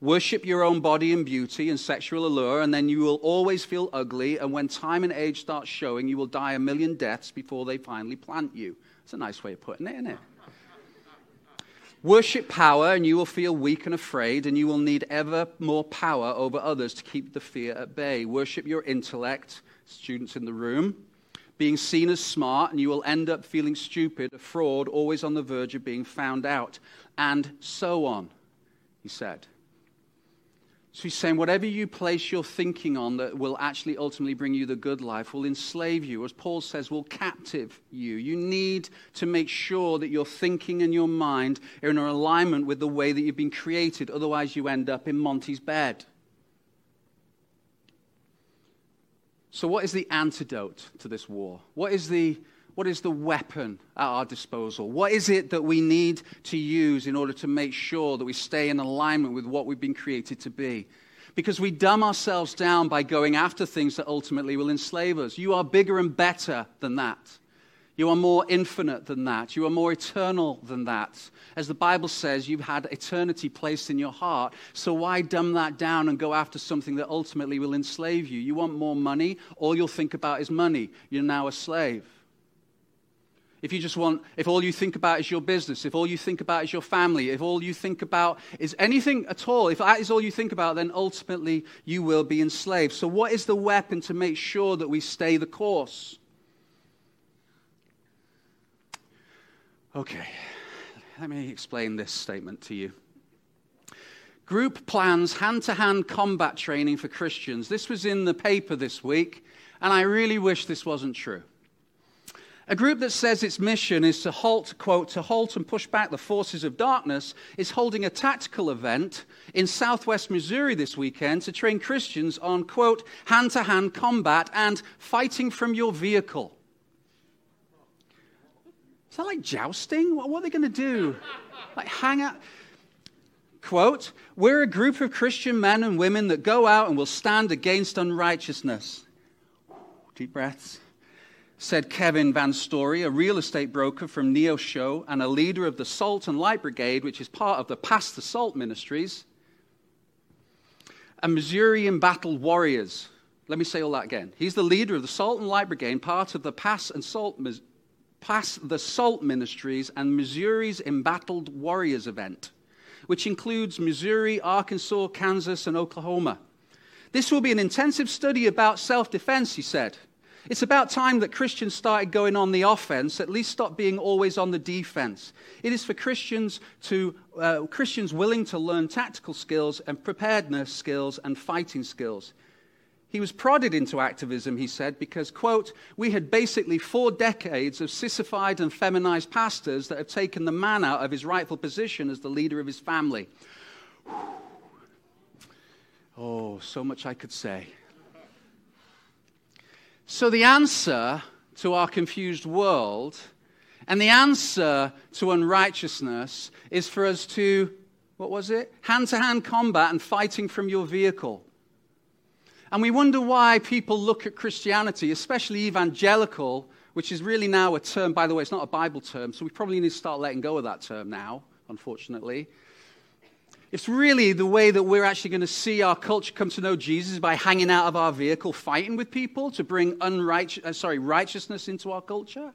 Worship your own body and beauty and sexual allure, and then you will always feel ugly. And when time and age start showing, you will die a million deaths before they finally plant you. It's a nice way of putting it, isn't it? Worship power, and you will feel weak and afraid, and you will need ever more power over others to keep the fear at bay. Worship your intellect, students in the room, being seen as smart, and you will end up feeling stupid, a fraud, always on the verge of being found out, and so on, he said. So he's saying, whatever you place your thinking on that will actually ultimately bring you the good life will enslave you. As Paul says, will captive you. You need to make sure that your thinking and your mind are in alignment with the way that you've been created. Otherwise, you end up in Monty's bed. So, what is the antidote to this war? What is the what is the weapon at our disposal? What is it that we need to use in order to make sure that we stay in alignment with what we've been created to be? Because we dumb ourselves down by going after things that ultimately will enslave us. You are bigger and better than that. You are more infinite than that. You are more eternal than that. As the Bible says, you've had eternity placed in your heart. So why dumb that down and go after something that ultimately will enslave you? You want more money? All you'll think about is money. You're now a slave. If you just want, if all you think about is your business, if all you think about is your family, if all you think about is anything at all, if that is all you think about, then ultimately you will be enslaved. So, what is the weapon to make sure that we stay the course? Okay, let me explain this statement to you. Group plans hand to hand combat training for Christians. This was in the paper this week, and I really wish this wasn't true. A group that says its mission is to halt, quote, to halt and push back the forces of darkness is holding a tactical event in southwest Missouri this weekend to train Christians on, quote, hand to hand combat and fighting from your vehicle. Is that like jousting? What, what are they going to do? Like hang out? Quote, we're a group of Christian men and women that go out and will stand against unrighteousness. Deep breaths said Kevin Van Story, a real estate broker from Neosho and a leader of the Salt and Light Brigade, which is part of the Pass the Salt Ministries, and Missouri Embattled Warriors. Let me say all that again. He's the leader of the Salt and Light Brigade, part of the Pass and Salt, Pass the Salt Ministries and Missouri's Embattled Warriors event, which includes Missouri, Arkansas, Kansas, and Oklahoma. This will be an intensive study about self defense, he said. It's about time that Christians started going on the offense, at least stop being always on the defense. It is for Christians to uh, Christians willing to learn tactical skills and preparedness skills and fighting skills. He was prodded into activism, he said, because, quote, we had basically four decades of sissified and feminized pastors that have taken the man out of his rightful position as the leader of his family. Oh, so much I could say. So, the answer to our confused world and the answer to unrighteousness is for us to, what was it? Hand to hand combat and fighting from your vehicle. And we wonder why people look at Christianity, especially evangelical, which is really now a term, by the way, it's not a Bible term, so we probably need to start letting go of that term now, unfortunately. It's really the way that we're actually going to see our culture come to know Jesus by hanging out of our vehicle, fighting with people to bring unrighteous, uh, sorry, righteousness into our culture.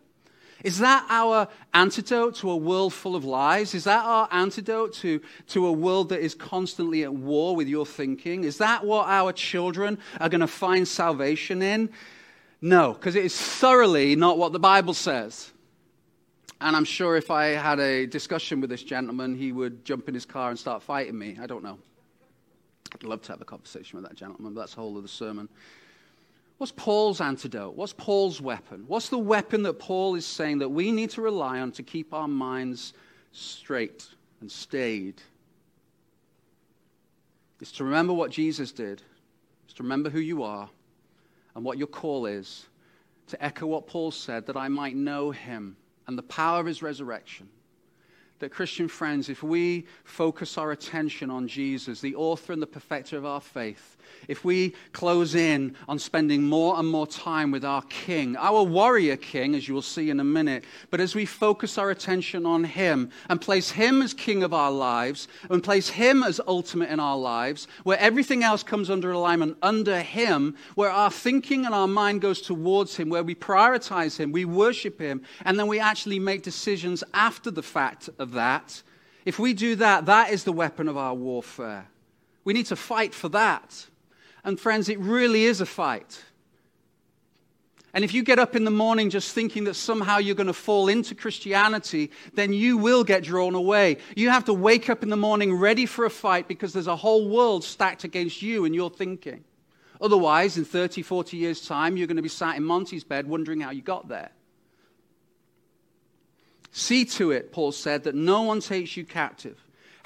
Is that our antidote to a world full of lies? Is that our antidote to, to a world that is constantly at war with your thinking? Is that what our children are going to find salvation in? No, because it is thoroughly not what the Bible says. And I'm sure if I had a discussion with this gentleman, he would jump in his car and start fighting me. I don't know. I'd love to have a conversation with that gentleman, but that's a whole other sermon. What's Paul's antidote? What's Paul's weapon? What's the weapon that Paul is saying that we need to rely on to keep our minds straight and stayed? It's to remember what Jesus did, it's to remember who you are and what your call is, to echo what Paul said, that I might know him and the power of his resurrection. That, Christian friends, if we focus our attention on Jesus, the author and the perfecter of our faith, if we close in on spending more and more time with our King, our warrior King, as you will see in a minute, but as we focus our attention on Him and place Him as King of our lives and place Him as ultimate in our lives, where everything else comes under alignment under Him, where our thinking and our mind goes towards Him, where we prioritize Him, we worship Him, and then we actually make decisions after the fact of that. If we do that, that is the weapon of our warfare. We need to fight for that. And friends, it really is a fight. And if you get up in the morning just thinking that somehow you're going to fall into Christianity, then you will get drawn away. You have to wake up in the morning ready for a fight because there's a whole world stacked against you and your thinking. Otherwise, in 30, 40 years' time, you're going to be sat in Monty's bed wondering how you got there. See to it, Paul said, that no one takes you captive.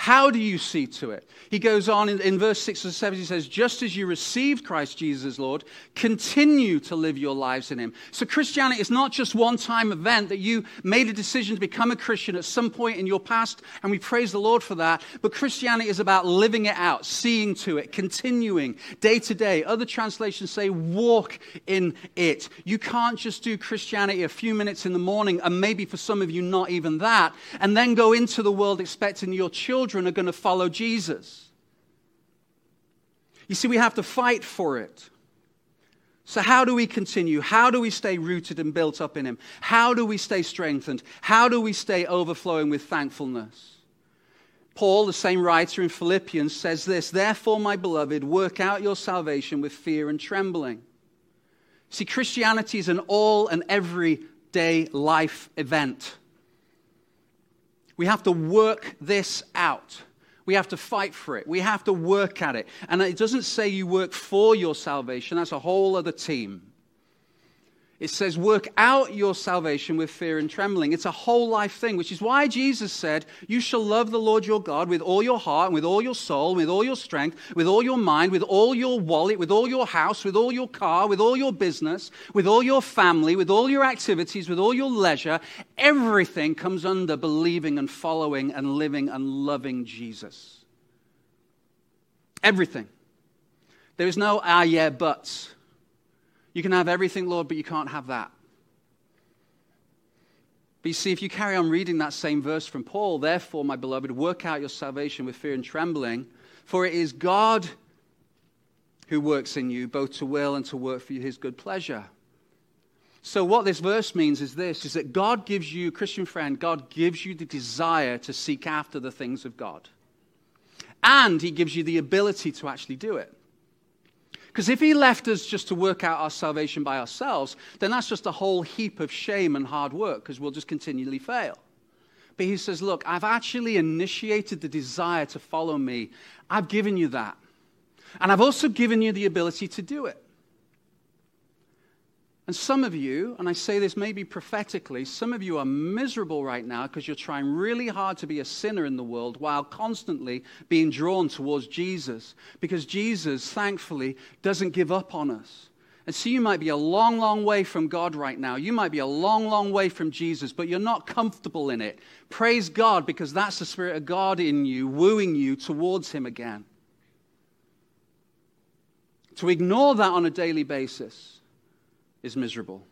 How do you see to it? He goes on in, in verse 6 or 7, he says, Just as you received Christ Jesus, Lord, continue to live your lives in him. So Christianity is not just one time event that you made a decision to become a Christian at some point in your past, and we praise the Lord for that. But Christianity is about living it out, seeing to it, continuing day to day. Other translations say, walk in it. You can't just do Christianity a few minutes in the morning, and maybe for some of you, not even that, and then go into the world expecting your children children are going to follow Jesus. You see, we have to fight for it. So, how do we continue? How do we stay rooted and built up in Him? How do we stay strengthened? How do we stay overflowing with thankfulness? Paul, the same writer in Philippians, says this Therefore, my beloved, work out your salvation with fear and trembling. See, Christianity is an all and everyday life event. We have to work this out. We have to fight for it. We have to work at it. And it doesn't say you work for your salvation, that's a whole other team. It says, work out your salvation with fear and trembling. It's a whole life thing, which is why Jesus said, You shall love the Lord your God with all your heart, and with all your soul, with all your strength, with all your mind, with all your wallet, with all your house, with all your car, with all your business, with all your family, with all your activities, with all your leisure. Everything comes under believing and following and living and loving Jesus. Everything. There is no ah, yeah, buts. You can have everything, Lord, but you can't have that. But you see, if you carry on reading that same verse from Paul, therefore, my beloved, work out your salvation with fear and trembling, for it is God who works in you, both to will and to work for his good pleasure. So, what this verse means is this is that God gives you, Christian friend, God gives you the desire to seek after the things of God. And he gives you the ability to actually do it. Because if he left us just to work out our salvation by ourselves, then that's just a whole heap of shame and hard work because we'll just continually fail. But he says, Look, I've actually initiated the desire to follow me. I've given you that. And I've also given you the ability to do it. And some of you, and I say this maybe prophetically, some of you are miserable right now because you're trying really hard to be a sinner in the world while constantly being drawn towards Jesus. Because Jesus, thankfully, doesn't give up on us. And so you might be a long, long way from God right now. You might be a long, long way from Jesus, but you're not comfortable in it. Praise God because that's the Spirit of God in you, wooing you towards Him again. To ignore that on a daily basis is miserable.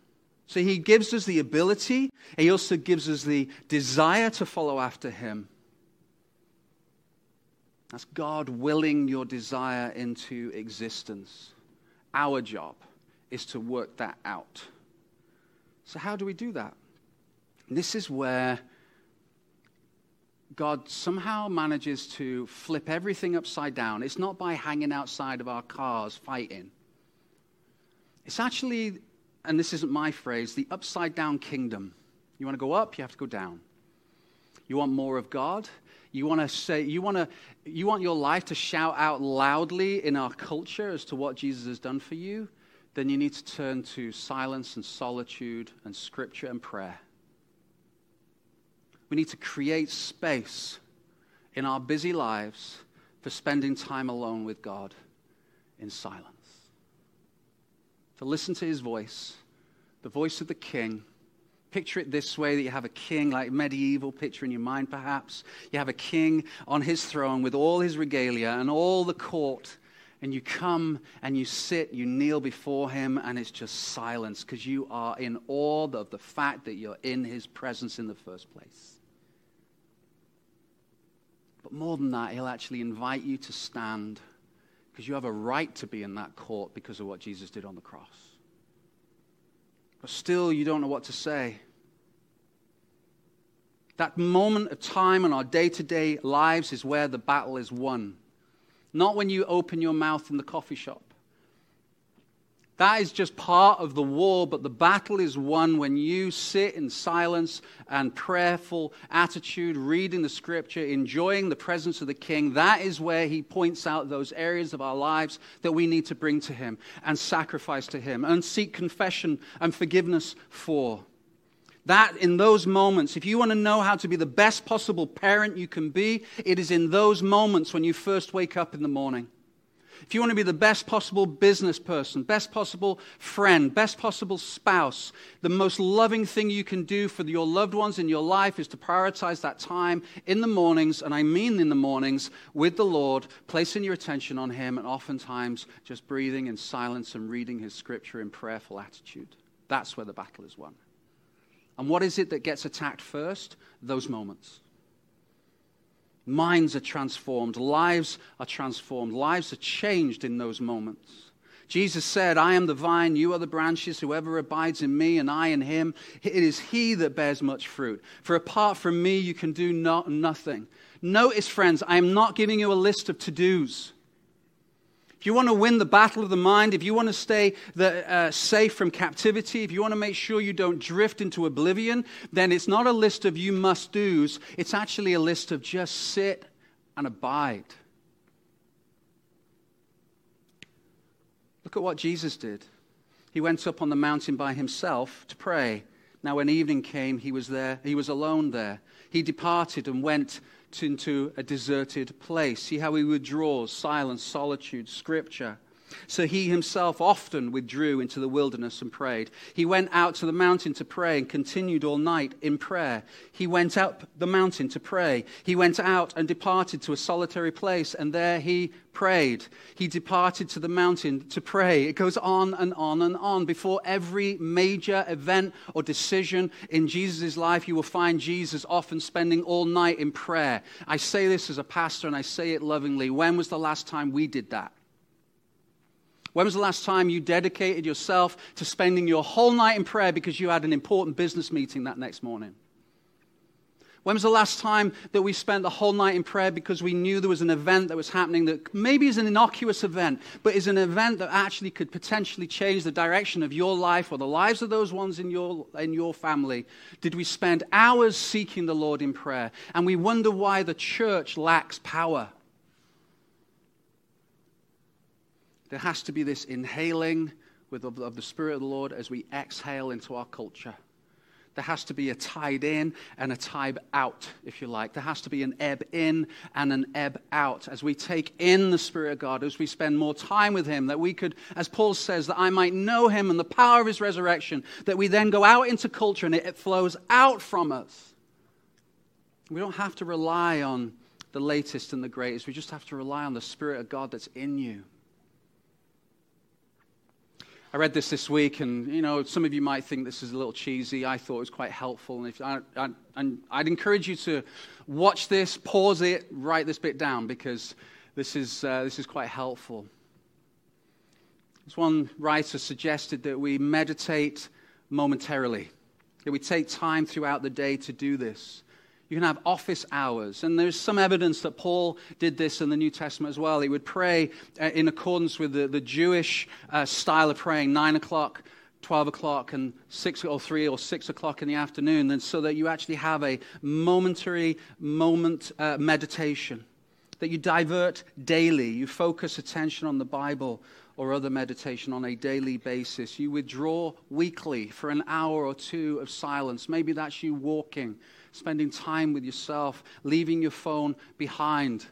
So He gives us the ability, He also gives us the desire to follow after Him. That's God willing your desire into existence. Our job is to work that out. So, how do we do that? This is where God somehow manages to flip everything upside down. It's not by hanging outside of our cars fighting. It's actually, and this isn't my phrase, the upside down kingdom. You want to go up, you have to go down. You want more of God? You want to say you want to you want your life to shout out loudly in our culture as to what Jesus has done for you? Then you need to turn to silence and solitude and scripture and prayer. We need to create space in our busy lives for spending time alone with God in silence. To listen to his voice, the voice of the king. Picture it this way that you have a king, like medieval picture in your mind, perhaps. You have a king on his throne with all his regalia and all the court. And you come and you sit, you kneel before him, and it's just silence because you are in awe of the fact that you're in his presence in the first place. But more than that, he'll actually invite you to stand because you have a right to be in that court because of what Jesus did on the cross. But still, you don't know what to say. That moment of time in our day to day lives is where the battle is won. Not when you open your mouth in the coffee shop. That is just part of the war, but the battle is won when you sit in silence and prayerful attitude, reading the scripture, enjoying the presence of the king. That is where he points out those areas of our lives that we need to bring to him and sacrifice to him and seek confession and forgiveness for. That in those moments, if you want to know how to be the best possible parent you can be, it is in those moments when you first wake up in the morning if you want to be the best possible business person, best possible friend, best possible spouse, the most loving thing you can do for your loved ones in your life is to prioritize that time in the mornings, and I mean in the mornings, with the Lord, placing your attention on Him, and oftentimes just breathing in silence and reading His scripture in prayerful attitude. That's where the battle is won. And what is it that gets attacked first? Those moments. Minds are transformed, lives are transformed, lives are changed in those moments. Jesus said, I am the vine, you are the branches. Whoever abides in me and I in him, it is he that bears much fruit. For apart from me, you can do no, nothing. Notice, friends, I am not giving you a list of to dos. If you want to win the battle of the mind, if you want to stay the, uh, safe from captivity, if you want to make sure you don't drift into oblivion, then it's not a list of you must do's. It's actually a list of just sit and abide. Look at what Jesus did. He went up on the mountain by himself to pray. Now, when evening came, he was there. He was alone there. He departed and went into a deserted place. See how he withdraws silence, solitude, scripture. So he himself often withdrew into the wilderness and prayed. He went out to the mountain to pray and continued all night in prayer. He went up the mountain to pray. He went out and departed to a solitary place, and there he prayed. He departed to the mountain to pray. It goes on and on and on. Before every major event or decision in Jesus' life, you will find Jesus often spending all night in prayer. I say this as a pastor and I say it lovingly. When was the last time we did that? When was the last time you dedicated yourself to spending your whole night in prayer because you had an important business meeting that next morning? When was the last time that we spent the whole night in prayer because we knew there was an event that was happening that maybe is an innocuous event, but is an event that actually could potentially change the direction of your life or the lives of those ones in your, in your family? Did we spend hours seeking the Lord in prayer? And we wonder why the church lacks power. There has to be this inhaling with, of, of the Spirit of the Lord as we exhale into our culture. There has to be a tide in and a tide out, if you like. There has to be an ebb in and an ebb out as we take in the Spirit of God, as we spend more time with Him, that we could, as Paul says, that I might know Him and the power of His resurrection, that we then go out into culture and it, it flows out from us. We don't have to rely on the latest and the greatest, we just have to rely on the Spirit of God that's in you. I read this this week, and you know, some of you might think this is a little cheesy. I thought it was quite helpful, and, I, I, and I'd encourage you to watch this, pause it, write this bit down because this is, uh, this is quite helpful. As one writer suggested that we meditate momentarily, that we take time throughout the day to do this. You can have office hours. And there's some evidence that Paul did this in the New Testament as well. He would pray uh, in accordance with the, the Jewish uh, style of praying, 9 o'clock, 12 o'clock, and 6 or 3 or 6 o'clock in the afternoon, and so that you actually have a momentary moment uh, meditation. That you divert daily. You focus attention on the Bible or other meditation on a daily basis. You withdraw weekly for an hour or two of silence. Maybe that's you walking spending time with yourself, leaving your phone behind.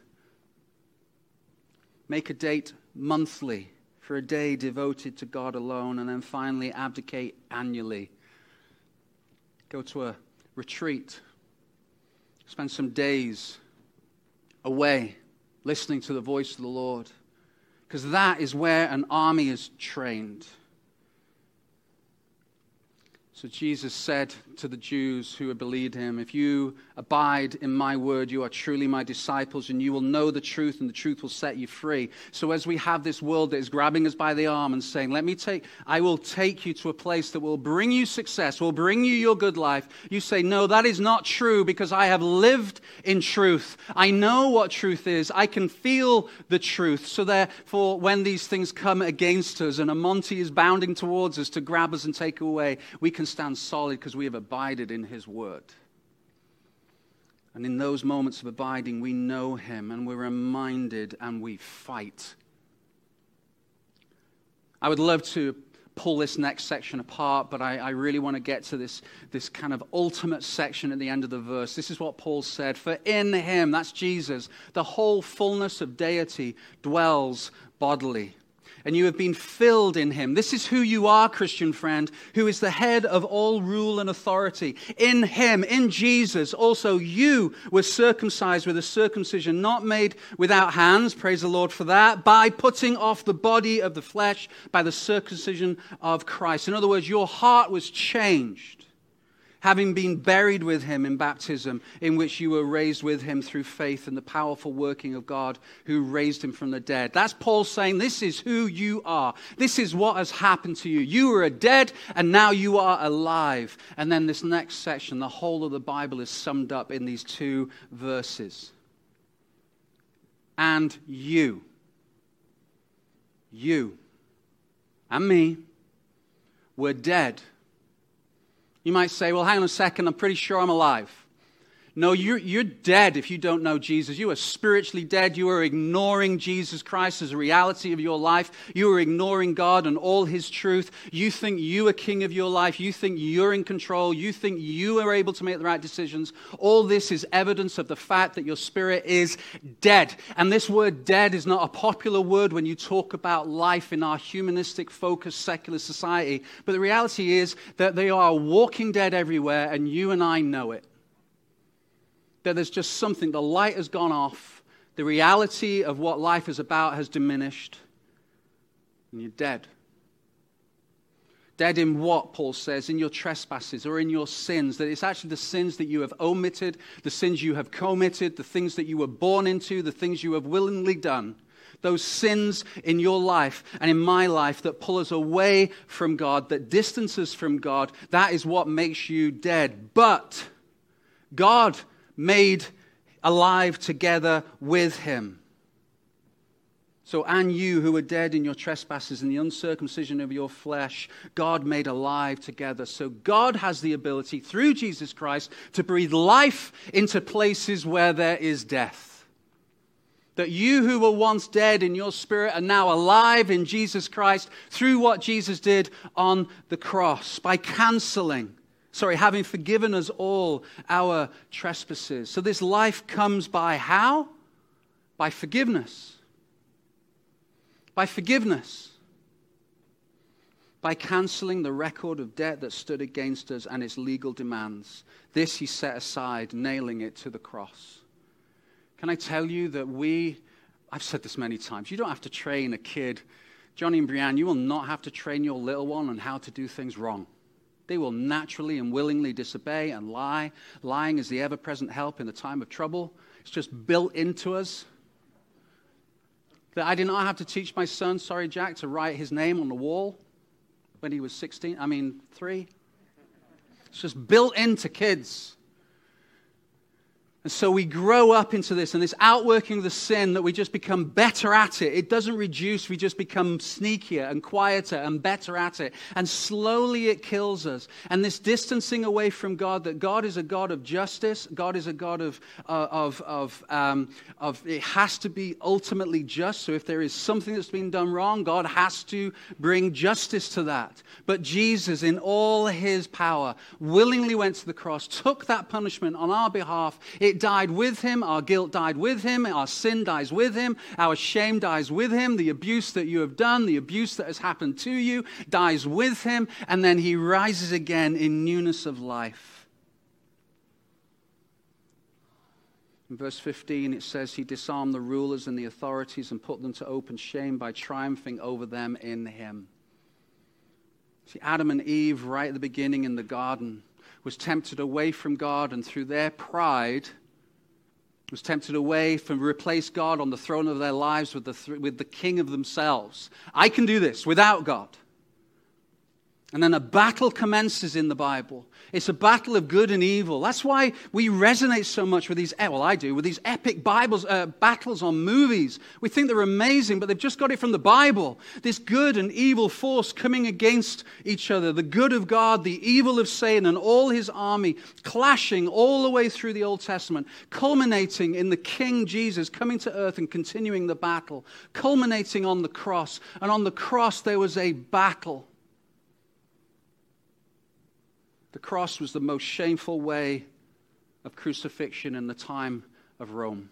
Make a date monthly for a day devoted to God alone, and then finally abdicate annually. Go to a retreat. Spend some days away listening to the voice of the Lord. Because that is where an army is trained. So Jesus said to the Jews who had believed him, If you abide in my word, you are truly my disciples, and you will know the truth, and the truth will set you free. So as we have this world that is grabbing us by the arm and saying, Let me take, I will take you to a place that will bring you success, will bring you your good life, you say, No, that is not true because I have lived in truth. I know what truth is. I can feel the truth. So therefore, when these things come against us and a Monty is bounding towards us to grab us and take away, we can stand solid because we have abided in his word. And in those moments of abiding, we know him and we're reminded and we fight. I would love to pull this next section apart, but I, I, really want to get to this, this kind of ultimate section at the end of the verse. This is what Paul said For in him, that's Jesus, the whole fullness of deity dwells bodily and you have been filled in him. This is who you are, Christian friend, who is the head of all rule and authority. In him, in Jesus, also you were circumcised with a circumcision not made without hands, praise the Lord for that, by putting off the body of the flesh by the circumcision of Christ. In other words, your heart was changed having been buried with him in baptism, in which you were raised with him through faith in the powerful working of God who raised him from the dead. That's Paul saying, This is who you are. This is what has happened to you. You were dead, and now you are alive. And then this next section, the whole of the Bible is summed up in these two verses. And you, you, and me were dead you might say, well, hang on a second, I'm pretty sure I'm alive. No, you're, you're dead if you don't know Jesus. You are spiritually dead. You are ignoring Jesus Christ as a reality of your life. You are ignoring God and all His truth. You think you are king of your life. You think you're in control. You think you are able to make the right decisions. All this is evidence of the fact that your spirit is dead. And this word dead is not a popular word when you talk about life in our humanistic, focused, secular society. But the reality is that they are walking dead everywhere, and you and I know it that there's just something, the light has gone off, the reality of what life is about has diminished, and you're dead. Dead in what, Paul says? In your trespasses or in your sins. That it's actually the sins that you have omitted, the sins you have committed, the things that you were born into, the things you have willingly done. Those sins in your life and in my life that pull us away from God, that distance us from God, that is what makes you dead. But God made alive together with him. So, and you who were dead in your trespasses and the uncircumcision of your flesh, God made alive together. So, God has the ability through Jesus Christ to breathe life into places where there is death. That you who were once dead in your spirit are now alive in Jesus Christ through what Jesus did on the cross by canceling, sorry, having forgiven us all our trespasses. So, this life comes by how? By forgiveness by forgiveness, by cancelling the record of debt that stood against us and its legal demands. This he set aside, nailing it to the cross. Can I tell you that we, I've said this many times, you don't have to train a kid. Johnny and Brianne, you will not have to train your little one on how to do things wrong. They will naturally and willingly disobey and lie. Lying is the ever present help in the time of trouble. It's just built into us that I did not have to teach my son, sorry, Jack, to write his name on the wall when he was 16, I mean, three. It's just built into kids. And so we grow up into this, and this outworking of the sin that we just become better at it. It doesn't reduce, we just become sneakier and quieter and better at it. And slowly it kills us. And this distancing away from God, that God is a God of justice, God is a God of, uh, of, of, um, of, it has to be ultimately just. So if there is something that's been done wrong, God has to bring justice to that. But Jesus, in all his power, willingly went to the cross, took that punishment on our behalf. It died with him. Our guilt died with him. Our sin dies with him. Our shame dies with him. The abuse that you have done, the abuse that has happened to you, dies with him. And then he rises again in newness of life. In verse 15, it says, He disarmed the rulers and the authorities and put them to open shame by triumphing over them in Him. See, Adam and Eve, right at the beginning in the garden, was tempted away from God, and through their pride, was tempted away from replace God on the throne of their lives with the, th- with the king of themselves. I can do this without God. And then a battle commences in the Bible. It's a battle of good and evil. That's why we resonate so much with these, eh, well, I do, with these epic Bibles, uh, battles on movies. We think they're amazing, but they've just got it from the Bible. This good and evil force coming against each other. The good of God, the evil of Satan, and all his army clashing all the way through the Old Testament, culminating in the King Jesus coming to earth and continuing the battle, culminating on the cross. And on the cross, there was a battle. The cross was the most shameful way of crucifixion in the time of Rome.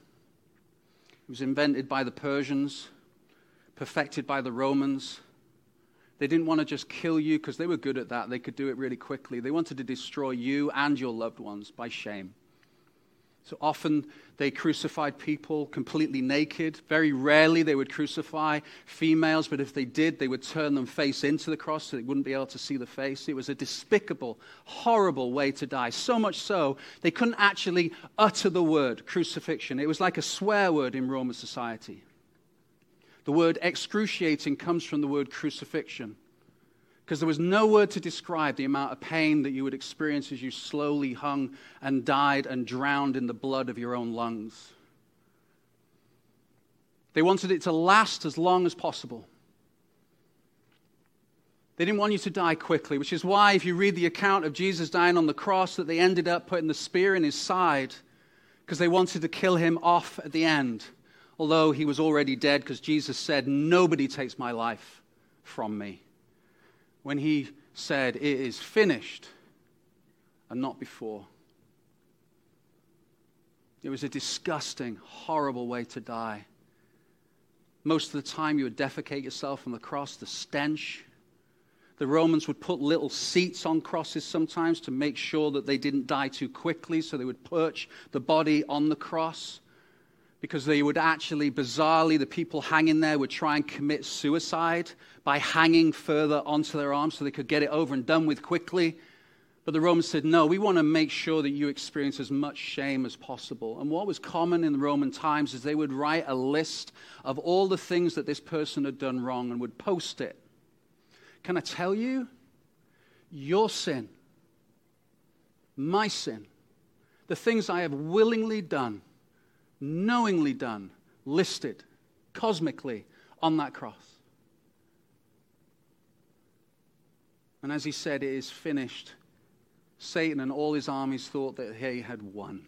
It was invented by the Persians, perfected by the Romans. They didn't want to just kill you because they were good at that. They could do it really quickly. They wanted to destroy you and your loved ones by shame. So often they crucified people completely naked. Very rarely they would crucify females, but if they did, they would turn them face into the cross so they wouldn't be able to see the face. It was a despicable, horrible way to die. So much so, they couldn't actually utter the word crucifixion. It was like a swear word in Roman society. The word excruciating comes from the word crucifixion because there was no word to describe the amount of pain that you would experience as you slowly hung and died and drowned in the blood of your own lungs. They wanted it to last as long as possible. They didn't want you to die quickly, which is why, if you read the account of Jesus dying on the cross, that they ended up putting the spear in his side because they wanted to kill him off at the end, although he was already dead because Jesus said, Nobody takes my life from me when he said, It is finished, and not before. It was a disgusting, horrible way to die. Most of the time, you would defecate yourself on the cross, the stench. The Romans would put little seats on crosses sometimes to make sure that they didn't die too quickly, so they would perch the body on the cross because they would actually, bizarrely, the people hanging there would try and commit suicide by hanging further onto their arms so they could get it over and done with quickly. But the Romans said, no, we want to make sure that you experience as much shame as possible. And what was common in the Roman times is they would write a list of all the things that this person had done wrong and would post it. Can I tell you? Your sin, my sin, the things I have willingly done, knowingly done, listed cosmically on that cross. And as he said, it is finished. Satan and all his armies thought that he had won.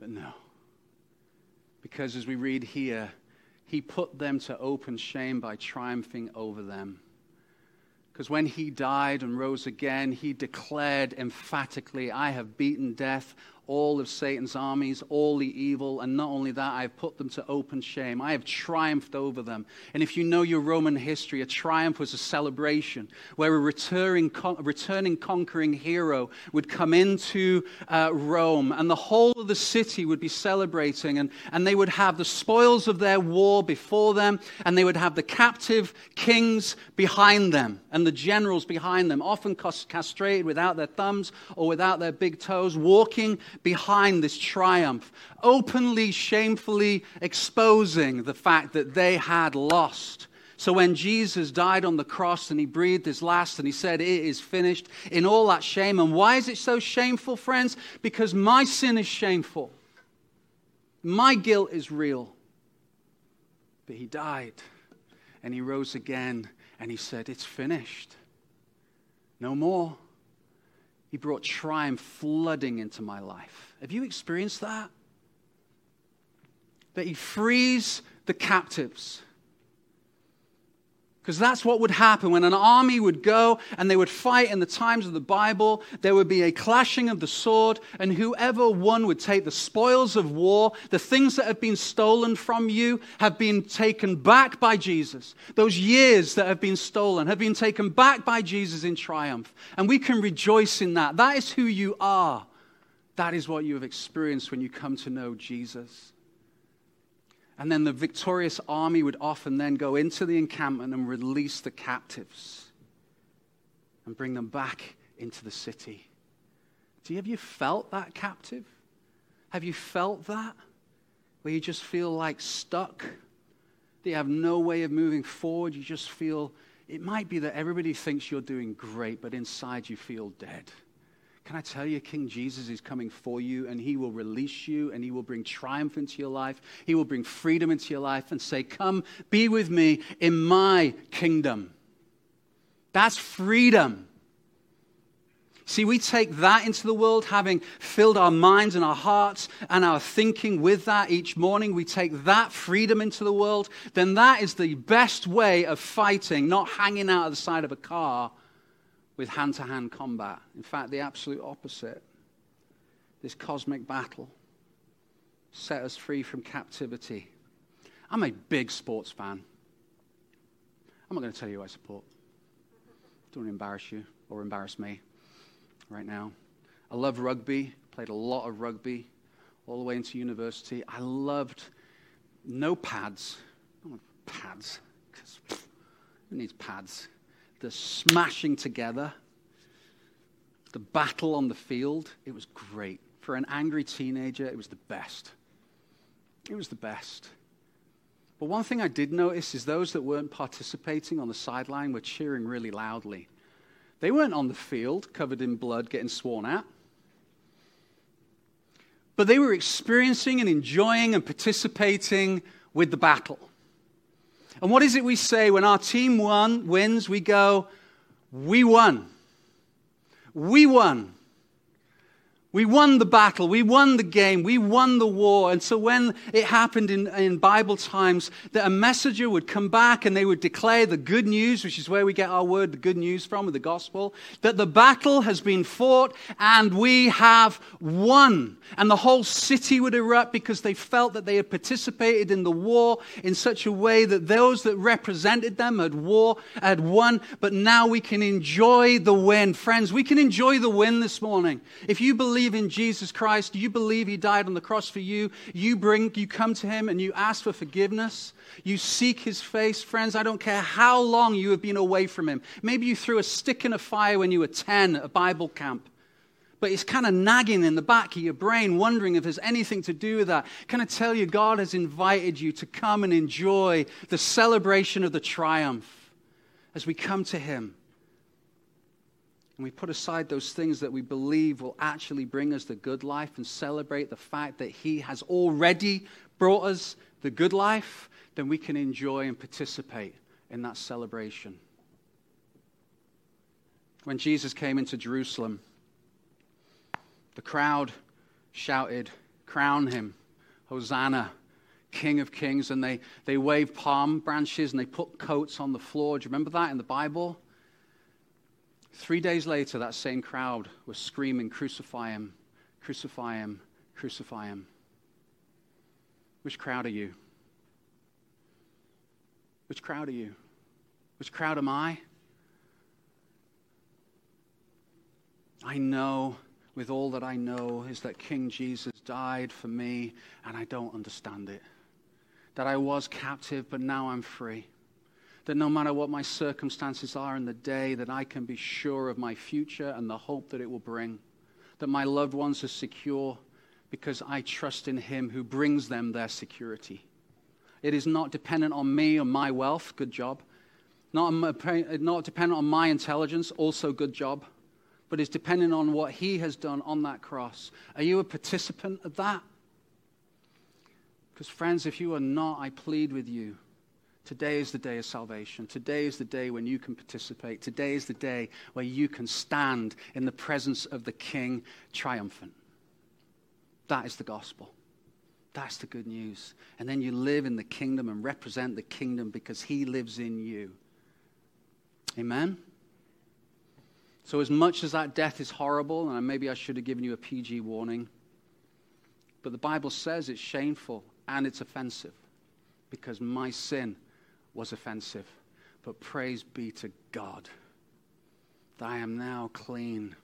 But no. Because as we read here, he put them to open shame by triumphing over them. Because when he died and rose again, he declared emphatically, I have beaten death all of Satan's armies, all the evil, and not only that, I have put them to open shame. I have triumphed over them. And if you know your Roman history, a triumph was a celebration where a returning, returning conquering hero would come into uh, Rome, and the whole of the city would be celebrating, and, and they would have the spoils of their war before them, and they would have the captive kings behind them, and the generals behind them, often castrated without their thumbs or without their big toes, walking behind this triumph, openly, shamefully exposing the fact that they had lost. So when Jesus died on the cross and he breathed his last and he said, It is finished, in all that shame. And why is it so shameful, friends? Because my sin is shameful, my guilt is real. But he died and he rose again and he said, It's finished. No more. He brought triumph flooding into my life. Have you experienced that? That He frees the captives. Because that's what would happen when an army would go and they would fight in the times of the Bible. There would be a clashing of the sword, and whoever won would take the spoils of war. The things that have been stolen from you have been taken back by Jesus. Those years that have been stolen have been taken back by Jesus in triumph. And we can rejoice in that. That is who you are. That is what you have experienced when you come to know Jesus. And then the victorious army would often then go into the encampment and release the captives and bring them back into the city. Do you, have you felt that captive? Have you felt that? Where you just feel like stuck? That you have no way of moving forward? You just feel, it might be that everybody thinks you're doing great, but inside you feel dead. Can I tell you, King Jesus is coming for you and he will release you and he will bring triumph into your life. He will bring freedom into your life and say, Come, be with me in my kingdom. That's freedom. See, we take that into the world, having filled our minds and our hearts and our thinking with that each morning. We take that freedom into the world. Then that is the best way of fighting, not hanging out at the side of a car with hand to hand combat. In fact, the absolute opposite. This cosmic battle set us free from captivity. I'm a big sports fan. I'm not going to tell you who I support. Don't embarrass you or embarrass me right now. I love rugby, played a lot of rugby all the way into university. I loved no pads. pads, because who needs pads? The smashing together, the battle on the field, it was great. For an angry teenager, it was the best. It was the best. But one thing I did notice is those that weren't participating on the sideline were cheering really loudly. They weren't on the field covered in blood getting sworn at. But they were experiencing and enjoying and participating with the battle. And what is it we say when our team won, wins? We go, We won. We won. We won the battle. We won the game. We won the war. And so when it happened in, in Bible times that a messenger would come back and they would declare the good news, which is where we get our word, the good news from, with the gospel, that the battle has been fought and we have won. And the whole city would erupt because they felt that they had participated in the war in such a way that those that represented them had war, had won. But now we can enjoy the win. Friends, we can enjoy the win this morning. If you believe believe in Jesus Christ, you believe he died on the cross for you, you bring you come to him and you ask for forgiveness, you seek his face, friends, I don't care how long you have been away from him. Maybe you threw a stick in a fire when you were 10 at a Bible camp. But it's kind of nagging in the back of your brain, wondering if there's anything to do with that. Can I tell you, God has invited you to come and enjoy the celebration of the triumph as we come to Him And we put aside those things that we believe will actually bring us the good life and celebrate the fact that He has already brought us the good life, then we can enjoy and participate in that celebration. When Jesus came into Jerusalem, the crowd shouted, Crown him, Hosanna, King of Kings. And they, they waved palm branches and they put coats on the floor. Do you remember that in the Bible? Three days later, that same crowd was screaming, Crucify him, crucify him, crucify him. Which crowd are you? Which crowd are you? Which crowd am I? I know with all that I know is that King Jesus died for me and I don't understand it. That I was captive, but now I'm free. That no matter what my circumstances are in the day, that I can be sure of my future and the hope that it will bring. That my loved ones are secure because I trust in Him who brings them their security. It is not dependent on me or my wealth, good job. Not, um, not dependent on my intelligence, also good job but is dependent on what he has done on that cross. Are you a participant of that? Because, friends, if you are not, I plead with you. Today is the day of salvation. Today is the day when you can participate. Today is the day where you can stand in the presence of the King triumphant. That is the gospel. That's the good news. And then you live in the kingdom and represent the kingdom because he lives in you. Amen? So, as much as that death is horrible, and maybe I should have given you a PG warning, but the Bible says it's shameful and it's offensive because my sin was offensive. But praise be to God that I am now clean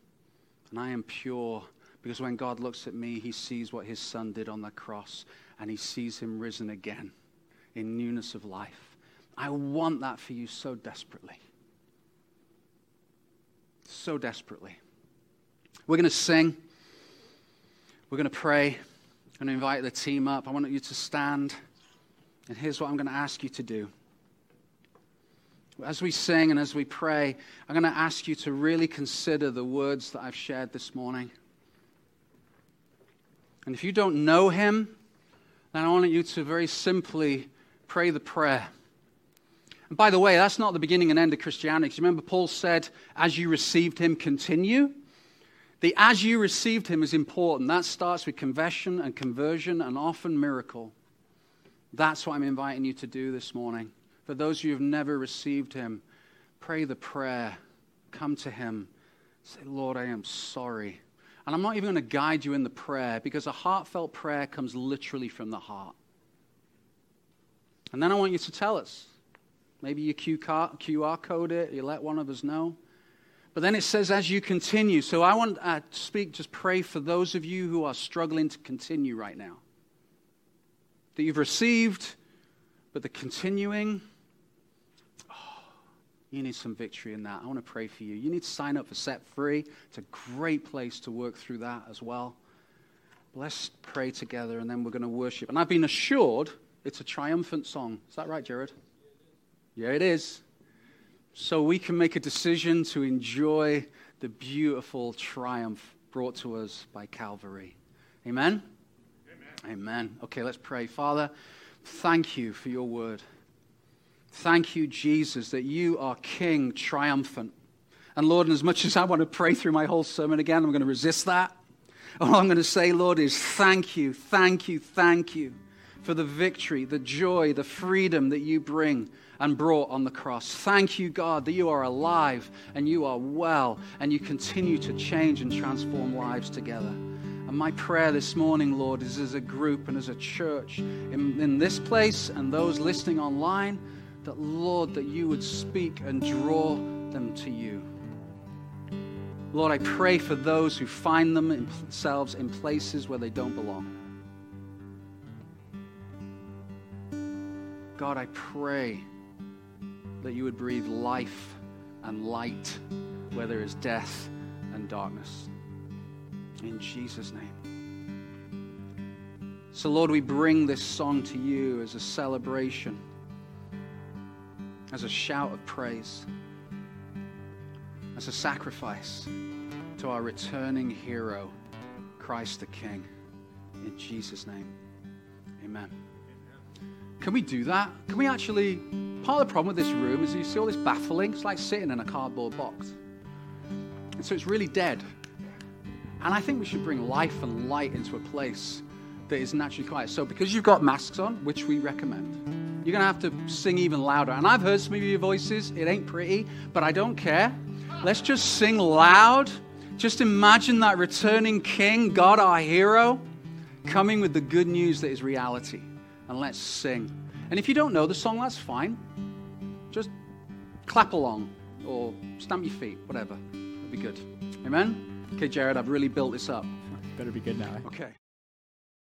and I am pure because when God looks at me, he sees what his son did on the cross and he sees him risen again in newness of life. I want that for you so desperately so desperately. We're going to sing. We're going to pray. I'm going to invite the team up. I want you to stand. And here's what I'm going to ask you to do. As we sing and as we pray, I'm going to ask you to really consider the words that I've shared this morning. And if you don't know him, then I want you to very simply pray the prayer. And by the way, that's not the beginning and end of Christianity. Remember, Paul said, as you received him, continue. The as you received him is important. That starts with confession and conversion and often miracle. That's what I'm inviting you to do this morning. For those of you who have never received him, pray the prayer. Come to him. Say, Lord, I am sorry. And I'm not even going to guide you in the prayer because a heartfelt prayer comes literally from the heart. And then I want you to tell us Maybe you QR code it, you let one of us know. But then it says, as you continue. So I want uh, to speak, just pray for those of you who are struggling to continue right now. That you've received, but the continuing, you need some victory in that. I want to pray for you. You need to sign up for Set Free. It's a great place to work through that as well. Let's pray together and then we're going to worship. And I've been assured it's a triumphant song. Is that right, Jared? Yeah, it is. So we can make a decision to enjoy the beautiful triumph brought to us by Calvary. Amen? Amen. Amen. Okay, let's pray. Father, thank you for your word. Thank you, Jesus, that you are King triumphant. And Lord, and as much as I want to pray through my whole sermon again, I'm going to resist that. All I'm going to say, Lord, is thank you, thank you, thank you for the victory, the joy, the freedom that you bring and brought on the cross. Thank you, God, that you are alive and you are well and you continue to change and transform lives together. And my prayer this morning, Lord, is as a group and as a church in, in this place and those listening online, that, Lord, that you would speak and draw them to you. Lord, I pray for those who find themselves in places where they don't belong. God, I pray that you would breathe life and light where there is death and darkness. In Jesus' name. So, Lord, we bring this song to you as a celebration, as a shout of praise, as a sacrifice to our returning hero, Christ the King. In Jesus' name, amen. Can we do that? Can we actually? Part of the problem with this room is you see all this baffling. It's like sitting in a cardboard box. And so it's really dead. And I think we should bring life and light into a place that is naturally quiet. So because you've got masks on, which we recommend, you're going to have to sing even louder. And I've heard some of your voices. It ain't pretty, but I don't care. Let's just sing loud. Just imagine that returning king, God our hero, coming with the good news that is reality. And let's sing. And if you don't know the song, that's fine. Just clap along or stamp your feet, whatever. It'll be good. Amen? Okay, Jared, I've really built this up. Better be good now. eh? Okay.